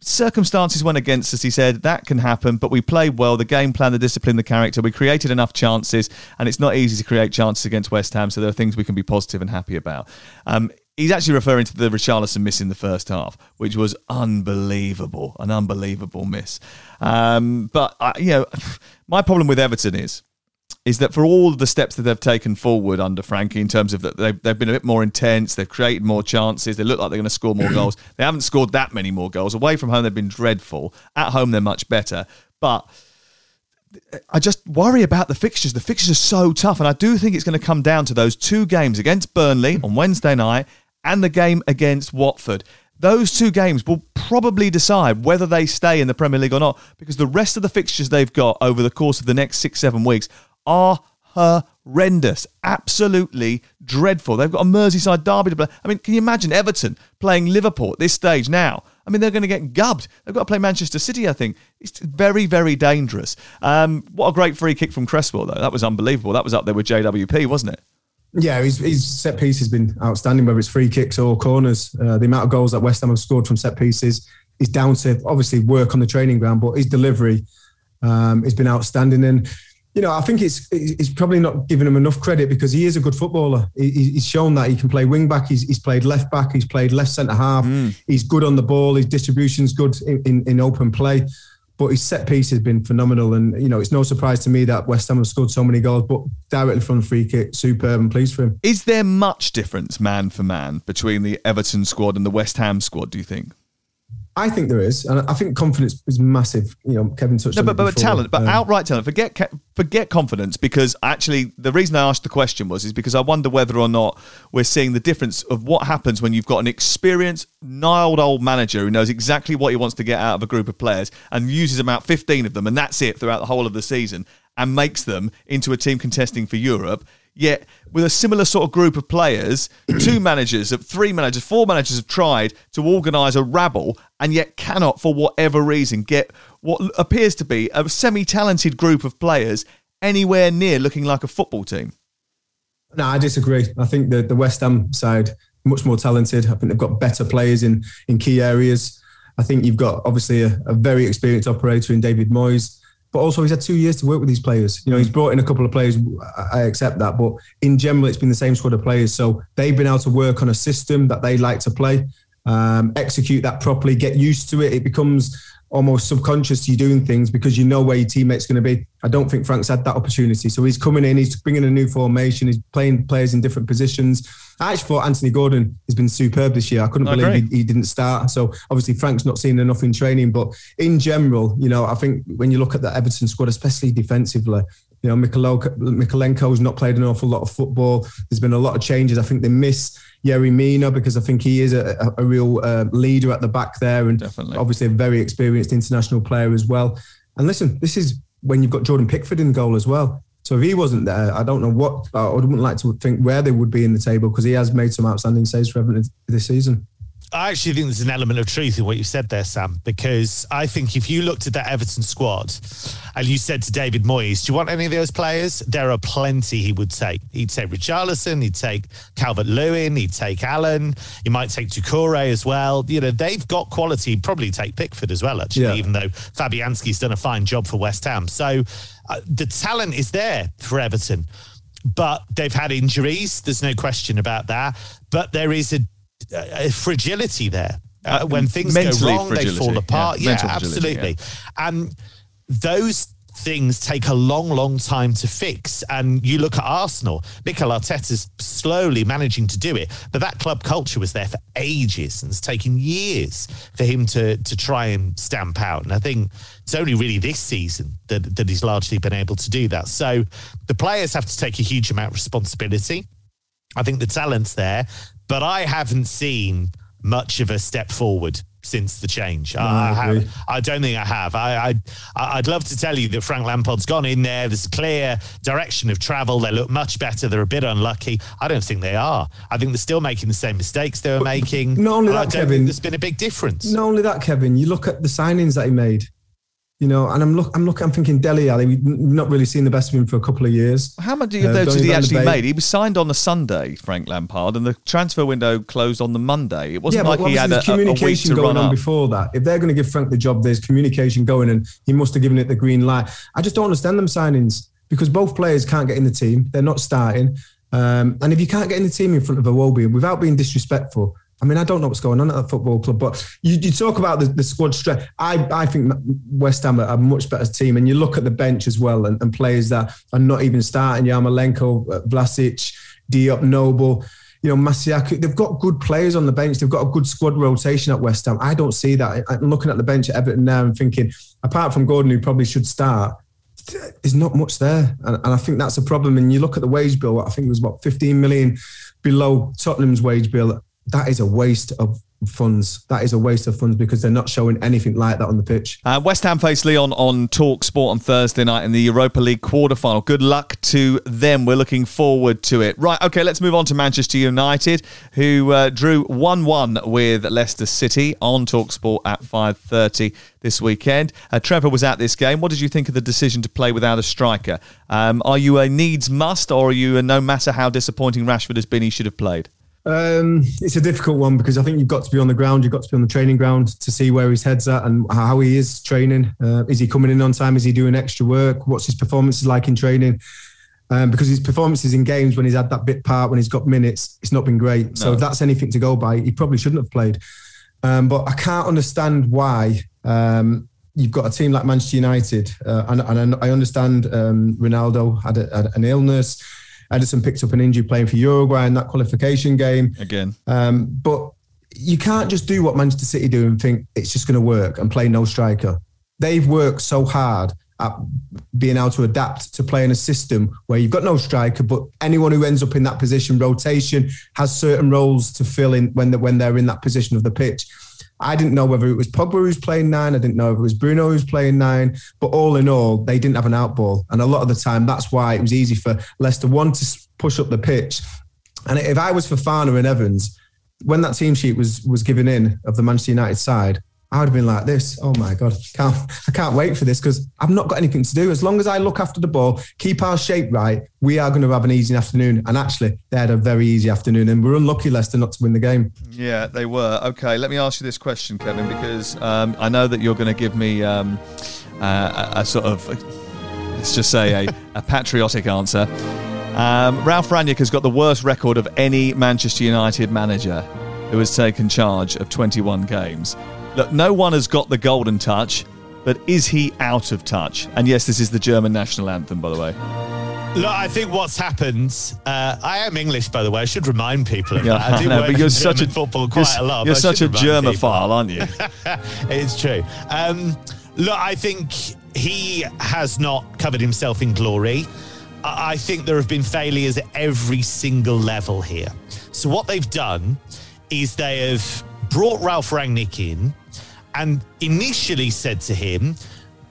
circumstances went against us, he said. That can happen, but we played well. The game plan, the discipline, the character. We created enough chances, and it's not easy to create chances against West Ham, so there are things we can be positive and happy about. Um, he's actually referring to the Richarlison miss in the first half, which was unbelievable, an unbelievable miss. Um, but, uh, you know, my problem with Everton is is that for all the steps that they've taken forward under Frankie in terms of that they've, they've been a bit more intense, they've created more chances, they look like they're going to score more mm-hmm. goals. They haven't scored that many more goals. Away from home, they've been dreadful. At home, they're much better. But I just worry about the fixtures. The fixtures are so tough, and I do think it's going to come down to those two games against Burnley on Wednesday night and the game against Watford. Those two games will probably decide whether they stay in the Premier League or not because the rest of the fixtures they've got over the course of the next six, seven weeks are horrendous. Absolutely dreadful. They've got a Merseyside derby to play. I mean, can you imagine Everton playing Liverpool at this stage now? I mean, they're going to get gubbed. They've got to play Manchester City, I think. It's very, very dangerous. Um, what a great free kick from Cresswell, though. That was unbelievable. That was up there with JWP, wasn't it? Yeah, his, his set piece has been outstanding, whether it's free kicks or corners. Uh, the amount of goals that West Ham have scored from set pieces is down to obviously work on the training ground, but his delivery um, has been outstanding. And you know, I think it's it's probably not giving him enough credit because he is a good footballer. he's shown that he can play wing back. He's, he's played left back. He's played left centre half. Mm. He's good on the ball. His distribution's good in, in, in, open play. But his set piece has been phenomenal. And, you know, it's no surprise to me that West Ham have scored so many goals, but directly from the free kick, superb and pleased for him. Is there much difference, man for man, between the Everton squad and the West Ham squad, do you think? I think there is, and I think confidence is massive. You know, Kevin touched no, on but, but talent, but um, outright talent. Forget forget confidence because actually the reason I asked the question was is because I wonder whether or not we're seeing the difference of what happens when you've got an experienced, gnarled old manager who knows exactly what he wants to get out of a group of players and uses about fifteen of them, and that's it throughout the whole of the season, and makes them into a team contesting for Europe. Yet, with a similar sort of group of players, two managers, three managers, four managers have tried to organise a rabble and yet cannot, for whatever reason, get what appears to be a semi talented group of players anywhere near looking like a football team. No, I disagree. I think the, the West Ham side, much more talented. I think they've got better players in, in key areas. I think you've got obviously a, a very experienced operator in David Moyes. but also he's had two years to work with these players. You know, he's brought in a couple of players. I accept that, but in general, it's been the same squad of players. So they've been able to work on a system that they like to play, um, execute that properly, get used to it. It becomes almost subconscious to you doing things because you know where your teammate's going to be. I don't think Frank's had that opportunity. So he's coming in, he's bringing a new formation, he's playing players in different positions. I actually thought Anthony Gordon has been superb this year. I couldn't I believe he, he, didn't start. So obviously Frank's not seen enough in training, but in general, you know, I think when you look at the Everton squad, especially defensively, you know, Mykolenko's not played an awful lot of football. There's been a lot of changes. I think they miss Yerry Mina because I think he is a, a real uh, leader at the back there and Definitely. obviously a very experienced international player as well. And listen, this is when you've got Jordan Pickford in goal as well. So if he wasn't there, I don't know what I wouldn't like to think where they would be in the table because he has made some outstanding saves for Everton this season. I actually think there's an element of truth in what you said there, Sam, because I think if you looked at that Everton squad and you said to David Moyes, Do you want any of those players? There are plenty he would take. He'd take Richarlison, he'd take Calvert Lewin, he'd take Allen, he might take Doucouré as well. You know, they've got quality, He'd probably take Pickford as well, actually, yeah. even though Fabianski's done a fine job for West Ham. So uh, the talent is there for Everton but they've had injuries. There's no question about that. But there is a a fragility there. Uh, uh, when things go wrong, fragility. they fall apart. Yeah, yeah absolutely. Yeah. And those things take a long, long time to fix. And you look at Arsenal, Mikel Arteta's slowly managing to do it, but that club culture was there for ages and it's taken years for him to to try and stamp out. And I think it's only really this season that, that he's largely been able to do that. So the players have to take a huge amount of responsibility. I think the talent's there but I haven't seen much of a step forward since the change. No, I, I, have, I, don't think I have. I, I, would love to tell you that Frank Lampard's gone in there. There's a clear direction of travel. They look much better. They're a bit unlucky. I don't think they are. I think they're still making the same mistakes they were making. Not only that, Kevin. There's been a big difference. Not only that, Kevin. You look at the signings that he made. You know, and I'm look, I'm looking, I'm thinking Dele Alli. We've not really seen the best of him for a couple of years. How much of uh, those did he actually made? He was signed on a Sunday, Frank Lampard, and the transfer window closed on the Monday. It wasn't yeah, like he had a, communication a going on up. before that. If they're going to give Frank the job, there's communication going, and he must have given it the green light. I just don't understand them signings because both players can't get in the team. They're not starting. Um, and if you can't get in the team in front of a Iwobi, without being disrespectful, I mean, I don't know what's going on at that football club, but you, you talk about the, the squad strength. I, I think West Ham are a much better team. And you look at the bench as well and, and players that are not even starting Yarmolenko, Vlasic, Diop, Noble, you know, Masuaku. They've got good players on the bench. They've got a good squad rotation at West Ham. I don't see that. I'm looking at the bench at Everton now and thinking, apart from Gordon, who probably should start, there's not much there. And, and I think that's a problem. And you look at the wage bill, I think it was about 15 million below Tottenham's wage bill that is a waste of funds. That is a waste of funds because they're not showing anything like that on the pitch. Uh, West Ham face Lyon on Talk Sport on Thursday night in the Europa League quarter-final. Good luck to them. We're looking forward to it. Right, okay, let's move on to Manchester United, who uh, drew 1-1 with Leicester City on Talk Sport at 5.30 this weekend. Uh, Trevor was at this game. What did you think of the decision to play without a striker? Um, are you a needs must or are you a no matter how disappointing Rashford has been, he should have played? Um, it's a difficult one because I think you've got to be on the ground, you've got to be on the training ground to see where his head's at and how he is training. Uh, is he coming in on time? Is he doing extra work? What's his performances like in training? Um, because his performances in games when he's had that bit part, when he's got minutes, it's not been great. No. So if that's anything to go by, he probably shouldn't have played. Um, but I can't understand why um, you've got a team like Manchester United, uh, and, and, I understand um, Ronaldo had, a, had an illness. Edinson picked up an injury playing for Uruguay in that qualification game. Again. Um, but you can't just do what Manchester City do and think it's just going to work and play no striker. They've worked so hard at being able to adapt to playing a system where you've got no striker, but anyone who ends up in that position, rotation, has certain roles to fill in when, when they're in that position of the pitch. I didn't know whether it was Pogba who's playing nine. I didn't know if it was Bruno who's playing nine. But all in all, they didn't have an outball. And a lot of the time, that's why it was easy for Leicester, one, to push up the pitch. And if I was Fofana and Evans, when that team sheet was was given in of the Manchester United side, I would have been like this. Oh my God, can't, I can't wait for this because I've not got anything to do. As long as I look after the ball, keep our shape right, we are going to have an easy afternoon. And actually, they had a very easy afternoon and we're unlucky, Leicester, not to win the game. Yeah, they were. Okay, let me ask you this question, Kevin, because um, I know that you're going to give me. Um, uh, a, a sort of, let's just say, a, a patriotic answer. Um, Ralf Rangnick has got the worst record of any Manchester United manager who has taken charge of 21 games. Look, no one has got the golden touch, but is he out of touch? And yes, this is the German national anthem, by the way. Look, I think what's happened. Uh, I am English, by the way. I should remind people of Yeah, that. I do work but you're in such German a football you're, quite a lot. You're such a germophile, aren't you? it's true. Um, look, I think he has not covered himself in glory. I I think there have been failures at every single level here. So what they've done is they have brought Ralf Rangnick in and initially said to him,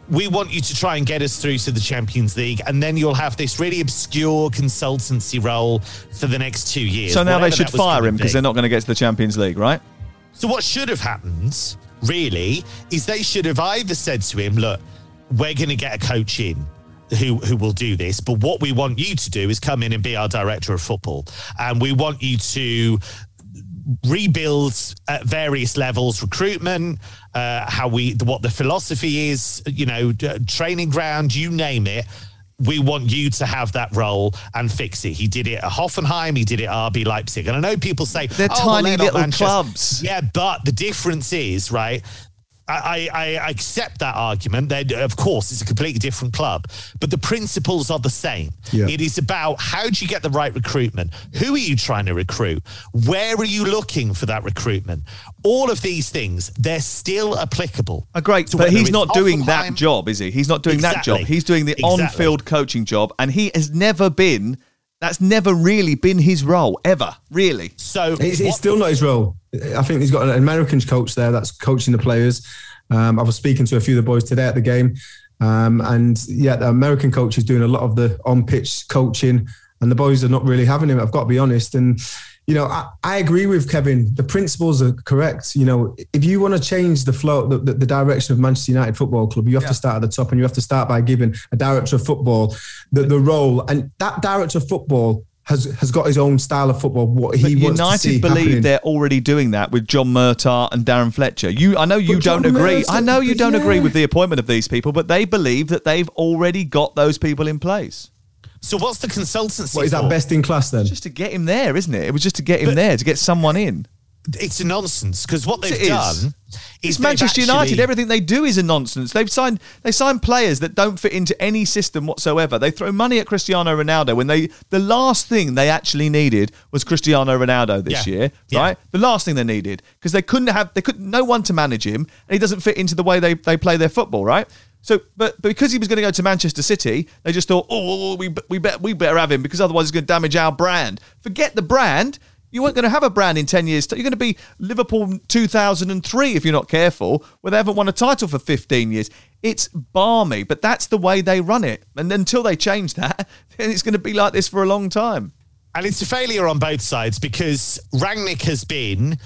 we want you to try and get us through to the Champions League, and then you'll have this really obscure consultancy role for the next two years. so now they should fire him because they're not going to get to the Champions League, right? So what should have happened, really, is they should have either said to him, "Look, we're going to get a coach in." Who, who will do this? But what we want you to do is come in and be our director of football, and we want you to rebuild at various levels recruitment uh, how we what the philosophy is you know training ground you name it we want you to have that role and fix it. He did it at Hoffenheim. He did it at RB Leipzig. And I know people say They're "Oh, well, tiny not little Manchester." clubs. Yeah, but the difference is right. I, I, I accept that argument. That of course it's a completely different club, but the principles are the same. Yeah. It is about how do you get the right recruitment? Who are you trying to recruit? Where are you looking for that recruitment? All of these things, they're still applicable. Uh, great, but he's not doing that job, is he? He's not doing that job. He's doing the Exactly. on-field coaching job, and he has never been. That's never really been his role ever, really. So It's, it's still not his role. I think he's got an American coach there that's coaching the players. Um, I was speaking to a few of the boys today at the game, um, and yeah, the American coach is doing a lot of the on-pitch coaching, and the boys are not really having him. I've got to be honest, and you know, I, I agree with Kevin. The principles are correct. You know, if you want to change the flow, the, the, the direction of Manchester United Football Club, you have to start at the top, and you have to start by giving a director of football the, the role, and that director of football. Has, has got his own style of football. What he But wants to see United believe happening. they're already doing that with John Murtough and Darren Fletcher. You, I know you don't agree. I know you don't yeah. agree with the appointment of these people, but they believe that they've already got those people in place. So what's the consultancy? What is that for? best in class then? It's Just to get him there, isn't it? It was just to get him there, to get someone in. It's a nonsense because what they've It is. done It's is they've Manchester United. actually- Everything they do is a nonsense. They've signed they signed players that don't fit into any system whatsoever. They throw money at Cristiano Ronaldo when they the last thing they actually needed was Cristiano Ronaldo this Yeah. year, Yeah. right? The last thing they needed because they couldn't have they could no one to manage him and he doesn't fit into the way they they play their football, right? So, but because he was going to go to Manchester City, they just thought, oh, oh, oh we we bet we better have him because otherwise he's going to damage our brand. Forget the brand. You weren't going to have a brand in 10 years. You're going to be Liverpool 2003 if you're not careful, where they haven't won a title for 15 years. It's barmy, but that's the way they run it. And until they change that, then it's going to be like this for a long time. And it's a failure on both sides because Rangnick has been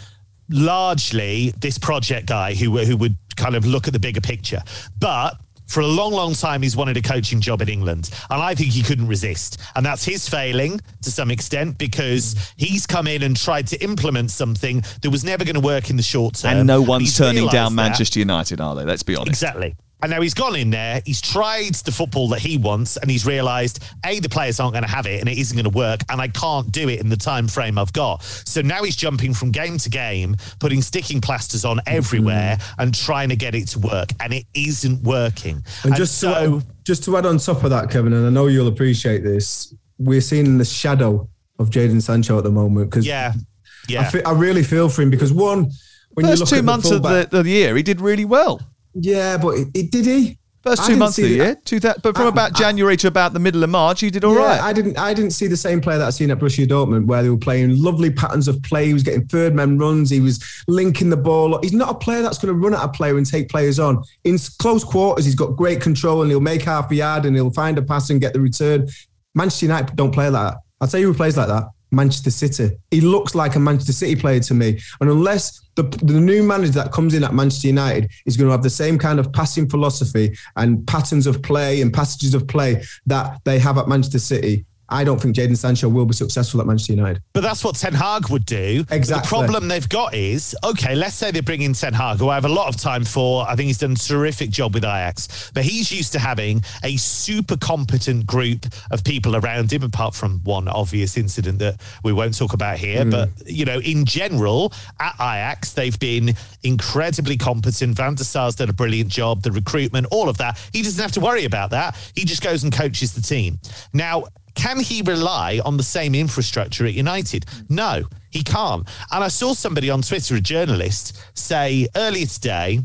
largely this project guy who who would kind of look at the bigger picture. But for a long, long time, he's wanted a coaching job in England. And I think he couldn't resist. And that's his failing to some extent because he's come in and tried to implement something that was never going to work in the short term. And no one's turning down that. Manchester United, are they? Let's be honest. Exactly. And now he's gone in there, he's tried the football that he wants, and he's realised, A, the players aren't going to have it and it isn't going to work, and I can't do it in the time frame I've got. So now he's jumping from game to game, putting sticking plasters on everywhere mm-hmm. and trying to get it to work, and it isn't working. And just so to, just to add on top of that, Kevin, and I know you'll appreciate this, we're seeing the shadow of Jadon Sancho at the moment because yeah, I, yeah. fe- I really feel for him because one, when you First look two at months the of the, of the year, he did really well. Yeah, but it, it did he? First two months of the year, two thou- but from I- about I- January to about the middle of March, he did all yeah, right. I didn't. I didn't see the same player that I seen at Borussia Dortmund, where they were playing lovely patterns of play. He was getting third man runs. He was linking the ball. He's not a player that's going to run at a player and take players on in close quarters. He's got great control and he'll make half a yard and he'll find a pass and get the return. Manchester United don't play like that. I'll tell you who plays like that. Manchester City. He looks like a Manchester City player to me. And unless the, the new manager that comes in at Manchester United is going to have the same kind of passing philosophy and patterns of play and passages of play that they have at Manchester City, I don't think Jadon Sancho will be successful at Manchester United. But that's what Ten Hag would do. Exactly. The problem they've got is okay, let's say they bring in Ten Hag, who I have a lot of time for. I think he's done a terrific job with Ajax, but he's used to having a super competent group of people around him, apart from one obvious incident that we won't talk about here. Mm. But, you know, in general, at Ajax, they've been incredibly competent. Van der Sar's done a brilliant job, the recruitment, all of that. He doesn't have to worry about that. He just goes and coaches the team. Now, can he rely on the same infrastructure at United? No, he can't. And I saw somebody on Twitter, a journalist, say earlier today,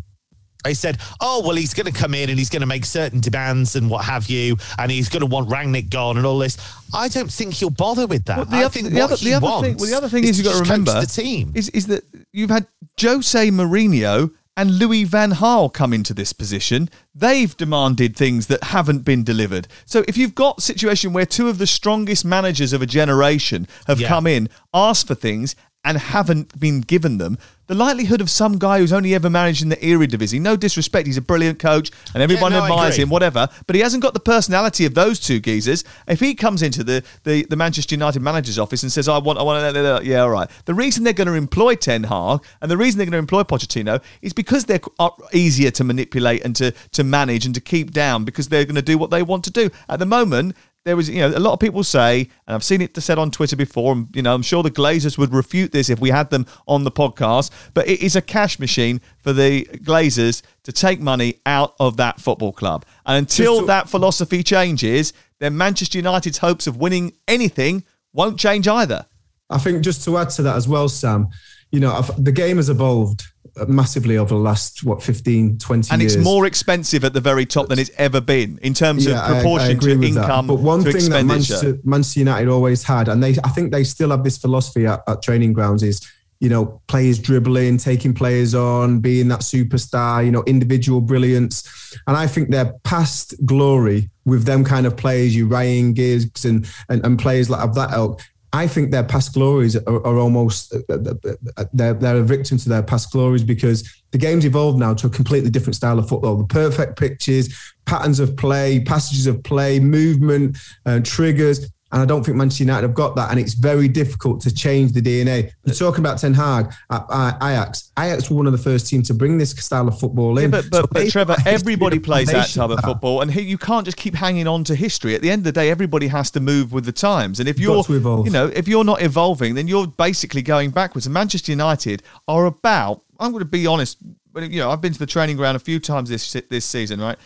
they said, oh, well, he's going to come in and he's going to make certain demands and what have you, and he's going to want Rangnick gone and all this. I don't think he'll bother with that. Well, the, other, the, other, the other thing, well, the other thing is, is you've got to remember the team. Is, is that you've had Jose Mourinho and Louis Van Gaal come into this position. They've demanded things that haven't been delivered. So if you've got a situation where two of the strongest managers of a generation have yeah. come in, asked for things, and haven't been given them, the likelihood of some guy who's only ever managed in the Eredivisie, no disrespect, he's a brilliant coach and everyone yeah, no, admires him, whatever, but he hasn't got the personality of those two geezers. If he comes into the, the, the Manchester United manager's office and says, I want, I want, yeah, all right. The reason they're going to employ Ten Hag and the reason they're going to employ Pochettino is because they're easier to manipulate and to, to manage and to keep down because they're going to do what they want to do. At the moment, there was, you know, a lot of people say, and I've seen it said on Twitter before, and, you know, I'm sure the Glazers would refute this if we had them on the podcast, but it is a cash machine for the Glazers to take money out of that football club. And until to- that philosophy changes, then Manchester United's hopes of winning anything won't change either. I think just to add to that as well, Sam, you know, the game has evolved uh, massively over the last what 15 20 and years. it's more expensive at the very top than it's ever been in terms yeah, of proportion to income that. but one thing that Manchester, Manchester, United always had and they I think they still have this philosophy at, at training grounds is you know players dribbling taking players on being that superstar you know individual brilliance and I think their past glory with them kind of players you Ryan Giggs and, and and players like of that ilk I think their past glories are, are almost uh, uh, uh, they're, they're a victim to their past glories because the game's evolved now to a completely different style of football. The perfect pitches, patterns of play, passages of play, movement, uh, triggers. And I don't think Manchester United have got that. And it's very difficult to change the DNA. You're uh, talking about Ten Hag at Ajax. Ajax were one of the first teams to bring this style of football in. Yeah, but, but, so but Trevor, everybody plays that type of football. And you can't just keep hanging on to history. At the end of the day, everybody has to move with the times. And if you're, you know, if you're not evolving, then you're basically going backwards. And Manchester United are about, I'm going to be honest, but you know, I've been to the training ground a few times this this season, right?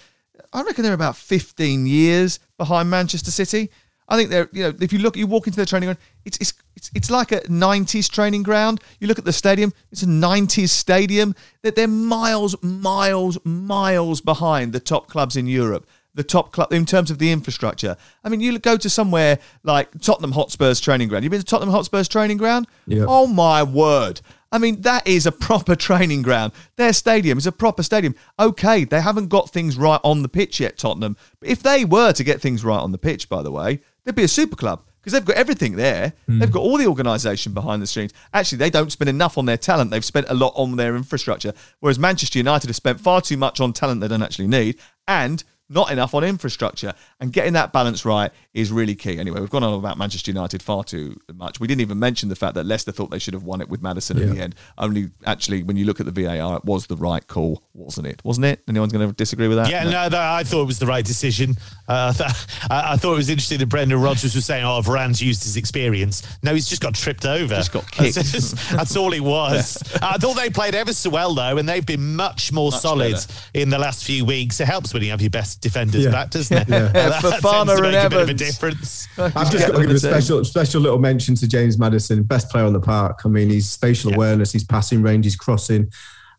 I reckon they're about 15 years behind Manchester City. I think they're, you know, if you look, you walk into the training ground, it's, it's, it's, it's like a 90s training ground. You look at the stadium, it's a 90s stadium. That they're miles, miles, miles behind the top clubs in Europe. The top club in terms of the infrastructure. I mean, you go to somewhere like Tottenham Hotspur's training ground. You've been to Tottenham Hotspur's training ground? Yeah. Oh my word. I mean, that is a proper training ground. Their stadium is a proper stadium. Okay, they haven't got things right on the pitch yet, Tottenham. But if they were to get things right on the pitch, by the way, they'd be a super club because they've got everything there. Mm. They've got all the organisation behind the scenes. Actually, they don't spend enough on their talent. They've spent a lot on their infrastructure. Whereas Manchester United have spent far too much on talent they don't actually need. And not enough on infrastructure. And getting that balance right is really key. Anyway, we've gone on about Manchester United far too much. We didn't even mention the fact that Leicester thought they should have won it with Maddison yeah. at the end. Only actually, when you look at the VAR, it was the right call, wasn't it? Wasn't it? Anyone's going to disagree with that? Yeah, no, no I thought it was the right decision. Uh, I, thought it was interesting that Brendan Rodgers was saying, "Oh, Varane's used his experience." No, he's just got tripped over. Just got kicked. That's, that's all he was. Yeah. I thought they played ever so well though, and they've been much more much solid better. in the last few weeks. It helps when you have your best defenders yeah. back, doesn't it? Yeah. yeah. Fofana and Evans. A bit of a difference. I've just got to give a special, special little mention to James Maddison, best player on the park. I mean, his spatial yeah. awareness, his passing range, his crossing.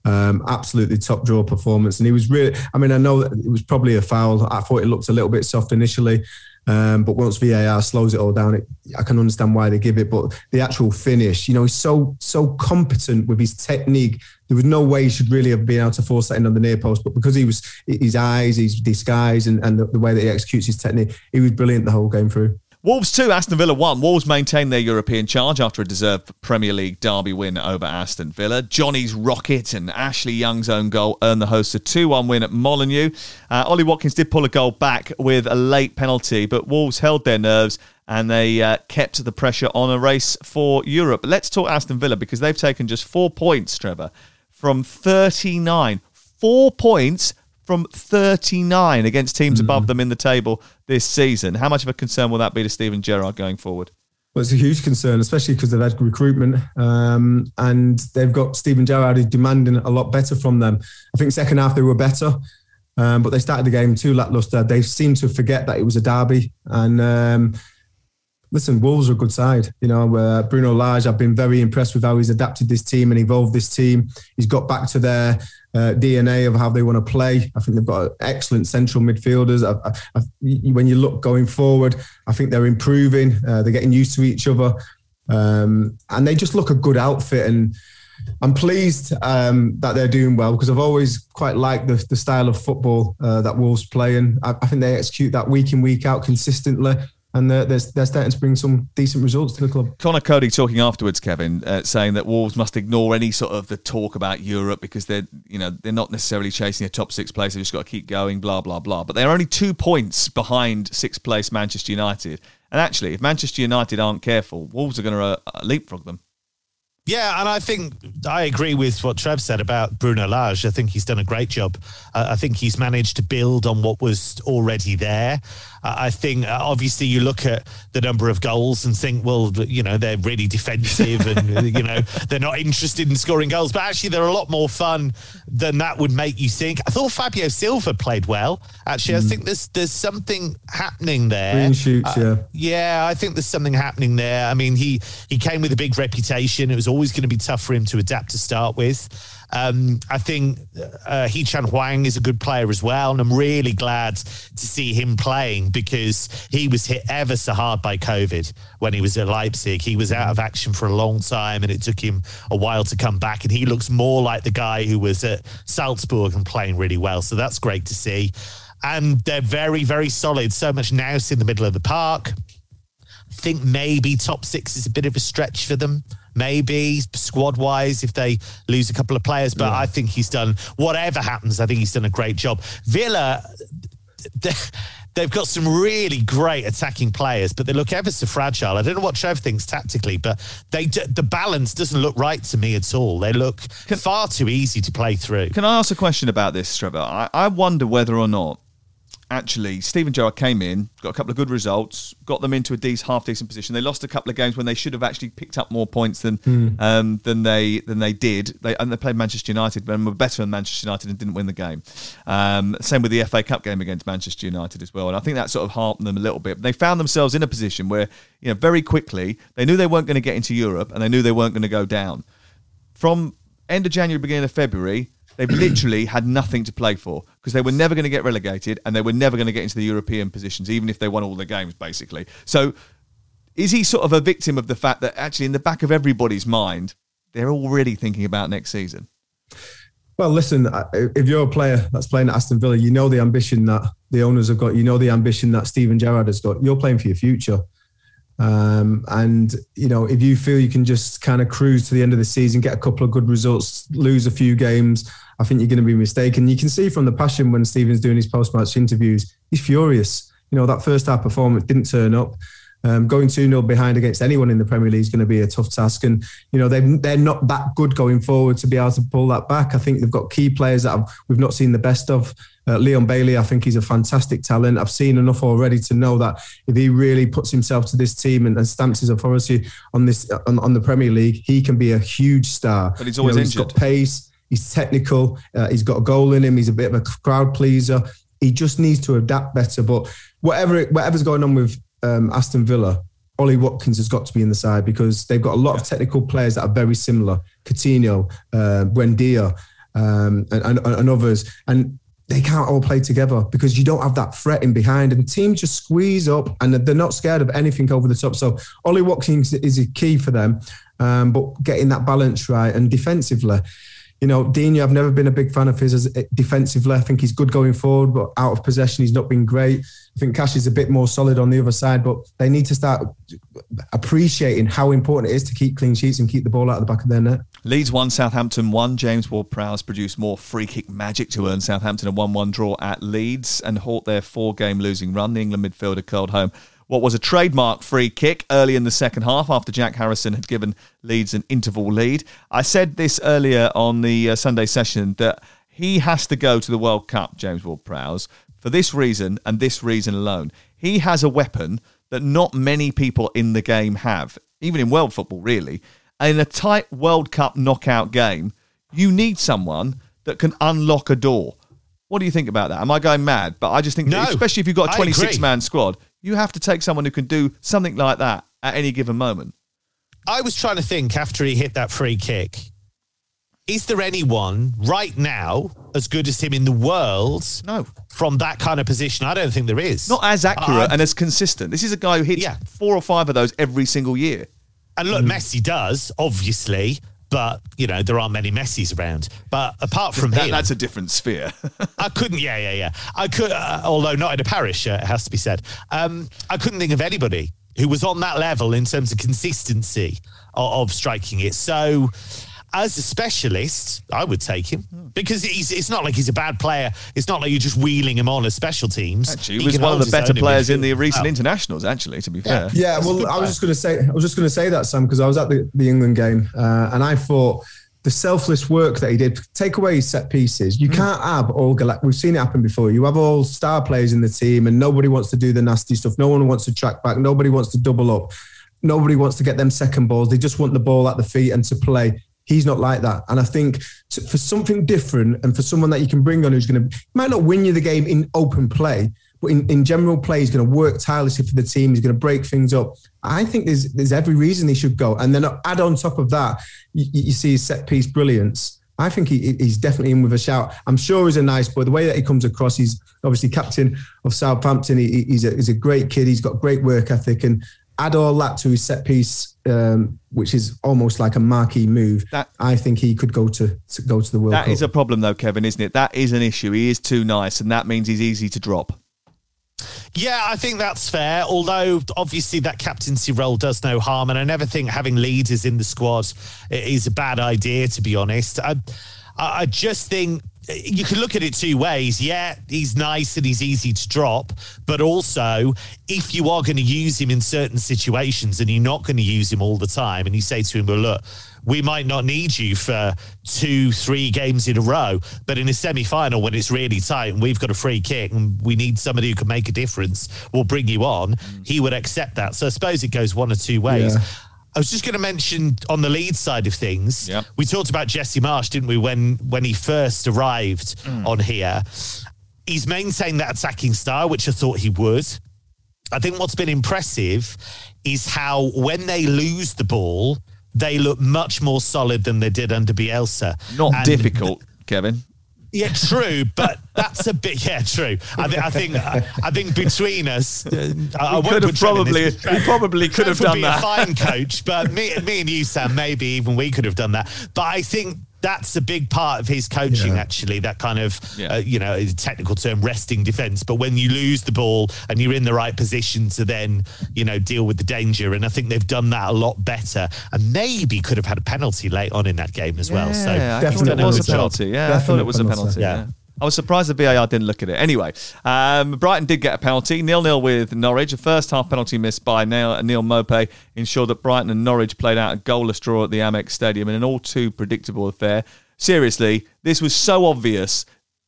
Um, absolutely top draw performance, and he was really. I mean, I know that it was probably a foul. I thought it looked a little bit soft initially, um, but once VAR slows it all down, it, I can understand why they give it. But the actual finish, you know, he's so so competent with his technique. There was no way he should really have been able to force that in on the near post, but because he was his eyes, his disguise, and, and the, the way that he executes his technique, he was brilliant the whole game through. Wolves 2, Aston Villa 1. Wolves maintain their European charge after a deserved Premier League derby win over Aston Villa. Jonny's rocket and Ashley Young's own goal earned the hosts a 2 1 win at Molineux. Uh, Ollie Watkins did pull a goal back with a late penalty, but Wolves held their nerves and they uh, kept the pressure on a race for Europe. Let's talk Aston Villa because they've taken just four points, Trevor, from 39. Four points from 39 against teams mm-hmm. above them in the table this season. How much of a concern will that be to Steven Gerrard going forward? Well, it's a huge concern, especially because they've had recruitment um, and they've got Steven Gerrard who's demanding a lot better from them. I think second half they were better, um, but they started the game too lackluster. They seemed to forget that it was a derby. And um, listen, Wolves are a good side. You know, uh, Bruno Lage, I've been very impressed with how he's adapted this team and evolved this team. He's got back to their uh, DNA of how they want to play. I think they've got excellent central midfielders. I, I, I, when you look going forward, I think they're improving. Uh, they're getting used to each other, um, and they just look a good outfit. And I'm pleased um, that they're doing well because I've always quite liked the, the style of football uh, that Wolves play, and I, I think they execute that week in week out consistently and they're, they're, they're, starting to bring some decent results to the club. Conor Coady talking afterwards, Kevin, uh, saying that Wolves must ignore any sort of the talk about Europe because they're you know they're not necessarily chasing a top six place. They've just got to keep going, blah blah blah. But they're only two points behind sixth place Manchester United. And actually, if Manchester United aren't careful, Wolves are going to uh, leapfrog them. Yeah, and I think I agree with what Trev said about Bruno Lage. I think he's done a great job. Uh, I think he's managed to build on what was already there. I think uh, obviously you look at the number of goals and think, well, you know, they're really defensive and, you know, they're not interested in scoring goals. But actually, they're a lot more fun than that would make you think. I thought Fabio Silva played well. Actually, mm. I think there's there's something happening there. Green shoots, uh, yeah. Yeah, I think there's something happening there. I mean, he he came with a big reputation. It was always going to be tough for him to adapt to start with. Um, I think uh, Hee-chan Hwang is a good player as well, and I'm really glad to see him playing because he was hit ever so hard by COVID when he was at Leipzig. He was out of action for a long time, and it took him a while to come back. And he looks more like the guy who was at Salzburg and playing really well. So that's great to see. And they're very, very solid. So much nous in the middle of the park. Think maybe top six is a bit of a stretch for them maybe squad wise if they lose a couple of players. But yeah. I think he's done whatever happens. I think he's done a great job. Villa. They've got some really great attacking players, but they look ever so fragile. I don't know what Trev thinks tactically, but they the balance doesn't look right to me at all. They look can, far too easy to play through. Can I ask a question about this, Trevor? I, I wonder whether or not actually, Steven Gerrard came in, got a couple of good results, got them into a decent, half decent position. They lost a couple of games when they should have actually picked up more points than mm. um, than they than they did. They and they played Manchester United, but were better than Manchester United and didn't win the game. Um, same with the FA Cup game against Manchester United as well, and I think that sort of harmed them a little bit. But they found themselves in a position where you know very quickly they knew they weren't going to get into Europe and they knew they weren't going to go down. From end of January, beginning of February, They've literally had nothing to play for because they were never going to get relegated and they were never going to get into the European positions, even if they won all the games, basically. So, is he sort of a victim of the fact that actually, in the back of everybody's mind, they're already thinking about next season? Well, listen, if you're a player that's playing at Aston Villa, you know the ambition that the owners have got, you know the ambition that Steven Gerrard has got. You're playing for your future. Um, and you know, if you feel you can just kind of cruise to the end of the season, get a couple of good results, lose a few games, I think you're going to be mistaken. You can see from the passion when Steven's doing his post-match interviews, he's furious. You know, that first half performance didn't turn up. Um, going 2 0 behind against anyone in the Premier League is going to be a tough task. And, you know, they, they're not that good going forward to be able to pull that back. I think they've got key players that have, we've not seen the best of. Uh, Leon Bailey, I think he's a fantastic talent. I've seen enough already to know that if he really puts himself to this team and, and stamps his authority on this on, on, the Premier League, he can be a huge star. But he's always you know, He's got pace. He's technical. Uh, he's got a goal in him. He's a bit of a crowd pleaser. He just needs to adapt better. But whatever whatever's going on with um, Aston Villa, Ollie Watkins has got to be in the side because they've got a lot of technical players that are very similar. Coutinho, uh, Buendia, um, and, and, and, others. And they can't all play together because you don't have that threat in behind. And teams just squeeze up and they're not scared of anything over the top. So Ollie Watkins is a key for them. Um, but getting that balance right and defensively, you know, Digne, I've never been a big fan of his as defensively. I think he's good going forward, but out of possession, he's not been great. I think Cash is a bit more solid on the other side, but they need to start appreciating how important it is to keep clean sheets and keep the ball out of the back of their net. Leeds won, Southampton won. James Ward-Prowse produced more free kick magic to earn Southampton a 1 1 draw at Leeds and halt their four game losing run. The England midfielder curled home what was a trademark free kick early in the second half after Jack Harrison had given Leeds an interval lead. I said this earlier on the uh, Sunday session that he has to go to the World Cup, James Ward Prowse, for this reason and this reason alone. He has a weapon that not many people in the game have, even in world football, really. And in a tight World Cup knockout game, you need someone that can unlock a door. What do you think about that? Am I going mad? But I just think, No, especially if you've got a 26 man squad, you have to take someone who can do something like that at any given moment. I was trying to think after he hit that free kick. Is there anyone right now as good as him in the world? No. From that kind of position, I don't think there is. Not as accurate Uh, and as consistent. This is a guy who hits yeah. four or five of those every single year. And look, Messi does, obviously, but, you know, there aren't many Messis around. But apart from That- him, that's a different sphere. I couldn't, yeah, yeah, yeah. I could, uh, although not in a parish, uh, it has to be said. Um, I couldn't think of anybody who was on that level in terms of consistency of, of striking it. So, as a specialist, I would take him because he's, it's not like he's a bad player. It's not like you're just wheeling him on as special teams. Actually, he was one of the better players in the recent internationals, actually, to be fair. Yeah, well, I was just going to say, I was just going to say that Sam because I was at the, the England game uh, and I thought the selfless work that he did, take away his set pieces. You can't have all gala- We've seen it happen before. You have all star players in the team, and nobody wants to do the nasty stuff. No one wants to track back. Nobody wants to double up. Nobody wants to get them second balls. They just want the ball at the feet and to play. He's not like that. And I think for something different and for someone that you can bring on who's going to, might not win you the game in open play, but in, in general play, he's going to work tirelessly for the team. He's going to break things up. I think there's there's every reason he should go. And then add on top of that, you, you see his set piece brilliance. I think he, he's definitely in with a shout. I'm sure he's a nice boy. The way that he comes across, he's obviously captain of Southampton. He, he's, a, he's a great kid. He's got great work ethic. And add all that to his set piece, um, which is almost like a marquee move. That, I think he could go to, to go to the World That Cup. is a problem, though, Kevin, isn't it? That is an issue. He is too nice, and that means he's easy to drop. Yeah, I think that's fair. Although obviously that captaincy role does no harm, and I never think having leaders in the squad is a bad idea. To be honest, I, I I just think you can look at it two ways. Yeah, he's nice and he's easy to drop, but also if you are going to use him in certain situations and you're not going to use him all the time, and you say to him, "Well, look." we might not need you for two, three games in a row. But in a semi final, when it's really tight and we've got a free kick and we need somebody who can make a difference, we'll bring you on. Mm. He would accept that. So I suppose it goes one or two ways. Yeah. I was just going to mention on the lead side of things, we talked about Jesse Marsch, didn't we, when when he first arrived mm. on here. He's maintained that attacking style, which I thought he would. I think what's been impressive is how when they lose the ball, they look much more solid than they did under Bielsa. Not And- difficult, Kevin. Yeah, true, but that's a bit. Yeah, true. I, thi- I think. I think between us, uh, I, We could have put Trent in probably- this, we probably could have done would be that. A fine coach, but me, me and you, Sam, maybe even we could have done that. But I think that's a big part of his coaching. Actually, that kind of, uh, you know, a technical term, resting defense. But when you lose the ball and you're in the right position to then, you know, deal with the danger, and I think they've done that a lot better. And maybe could have had a penalty late on in that game as well. So Yeah, I thought it was a penalty. Yeah, I thought it was a penalty. Yeah. I was surprised the VAR didn't look at it. Anyway, um, Brighton did get a penalty, nil nil with Norwich. A first half penalty missed by Neal, Neal Maupay ensured that Brighton and Norwich played out a goalless draw at the Amex Stadium in an all too predictable affair. Seriously, this was so obvious.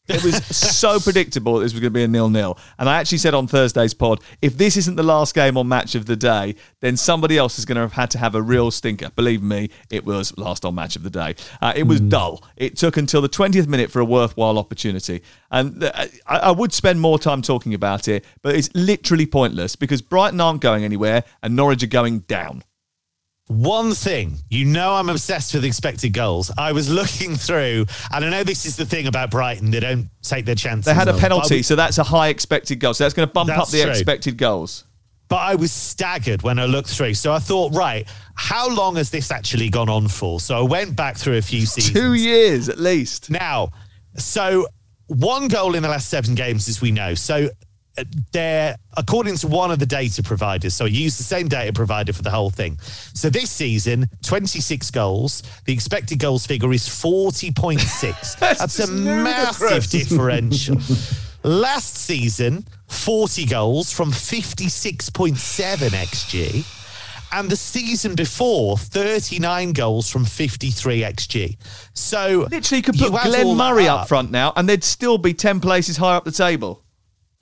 It was so predictable that this was going to be a nil nil. And I actually said on Thursday's pod, if this isn't the last game on match of the day, then somebody else is going to have had to have a real stinker. Believe me, it was last on match of the day. Uh, it was dull. It took until the 20th minute for a worthwhile opportunity. And uh, I, I would spend more time talking about it, but it's literally pointless because Brighton aren't going anywhere and Norwich are going down. One thing, you know, I'm obsessed with expected goals. I was looking through, and I know this is the thing about Brighton; they don't take their chances. They had a penalty, so that's a high expected goal. So that's going to bump up the true. expected goals. But I was staggered when I looked through. So I thought, right, how long has this actually gone on for? So I went back through a few seasons. Two years at least. Now, so one goal in the last seven games, as we know. So they're, according to one of the data providers, so I used the same data provider for the whole thing. So this season, 26 goals. The expected goals figure is 40.6. That's, a massive differential. Last season, 40 goals from 56.7 XG. And the season before, 39 goals from 53 XG. So Literally, you could put you Glenn Murray up front now, and they'd still be 10 places higher up the table.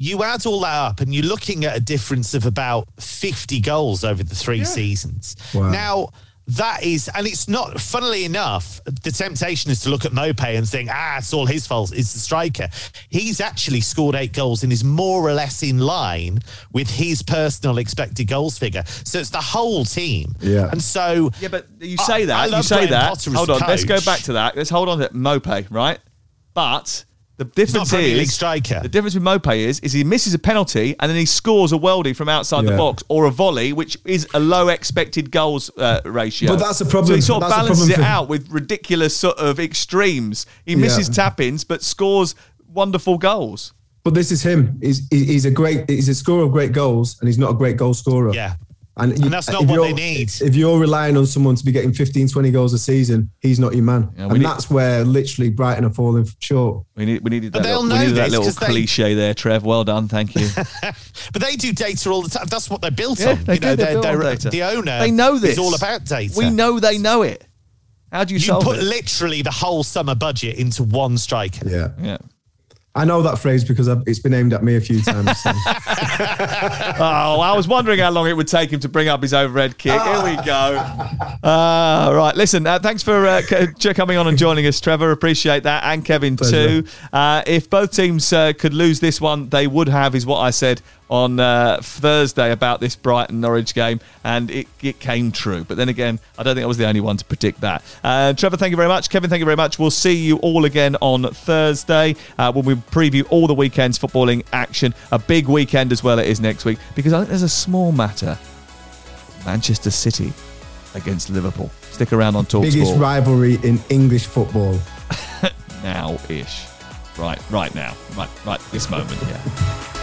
You add all that up and you're looking at a difference of about 50 goals over the three seasons. Wow. Now, that is, and it's not, funnily enough, the temptation is to look at Maupay and think, ah, it's all his fault. It's the striker. He's actually scored eight goals and is more or less in line with his personal expected goals figure. So it's the whole team. Yeah. And so. Yeah, but you say I that. You love say Graham that. Potter Hold on. Let's go back to that. Let's hold on to Maupay, right? But the difference Premier is striker. the difference with Maupay is is he misses a penalty and then he scores a worldie from outside the Yeah. box or a volley, which is a low expected goals uh, ratio. But that's a problem. So he sort of That's a balances it problem for- out with ridiculous sort of extremes. He misses Yeah. tap-ins but scores wonderful goals. But this is him. He's he's a great. He's a scorer of great goals, and he's not a great goal scorer. Yeah. And, you- And that's not if what you're- they need. If you're relying on someone to be getting 15, 20 goals a season, he's not your man. Yeah, and need- that's where literally Brighton are falling short. We need we needed that little, we needed that this little 'cause they- cliche there, Trev. Well done, thank you. But they do data all the time. That's what they're built Yeah, on. they you know, do, they're they're, built they're- data. the owner. They know this. Is all about data. We know they know it. How do you, You solve put it? literally the whole summer budget into one striker. Yeah. yeah. I know that phrase because I've, it's been aimed at me a few times. so. Oh, I was wondering how long it would take him to bring up his overhead kick. Here we go. Uh, right, listen, uh, thanks for uh, coming on and joining us, Trevor. Appreciate that. And Kevin, Pleasure. too. Uh, if both teams uh, could lose this one, they would have, is what I said on uh, Thursday about this Brighton Norwich game, and it, it came true. But then again, I don't think I was the only one to predict that. Uh, Trevor, thank you very much. Kevin, thank you very much. We'll see you all again on Thursday uh, when we preview all the weekend's footballing action. A big weekend as well, it is next week, because I think there's a small matter Manchester City against Liverpool. Stick around on Talk Biggest Sport rivalry in English football. now ish. Right, right now. Right, right this moment, yeah.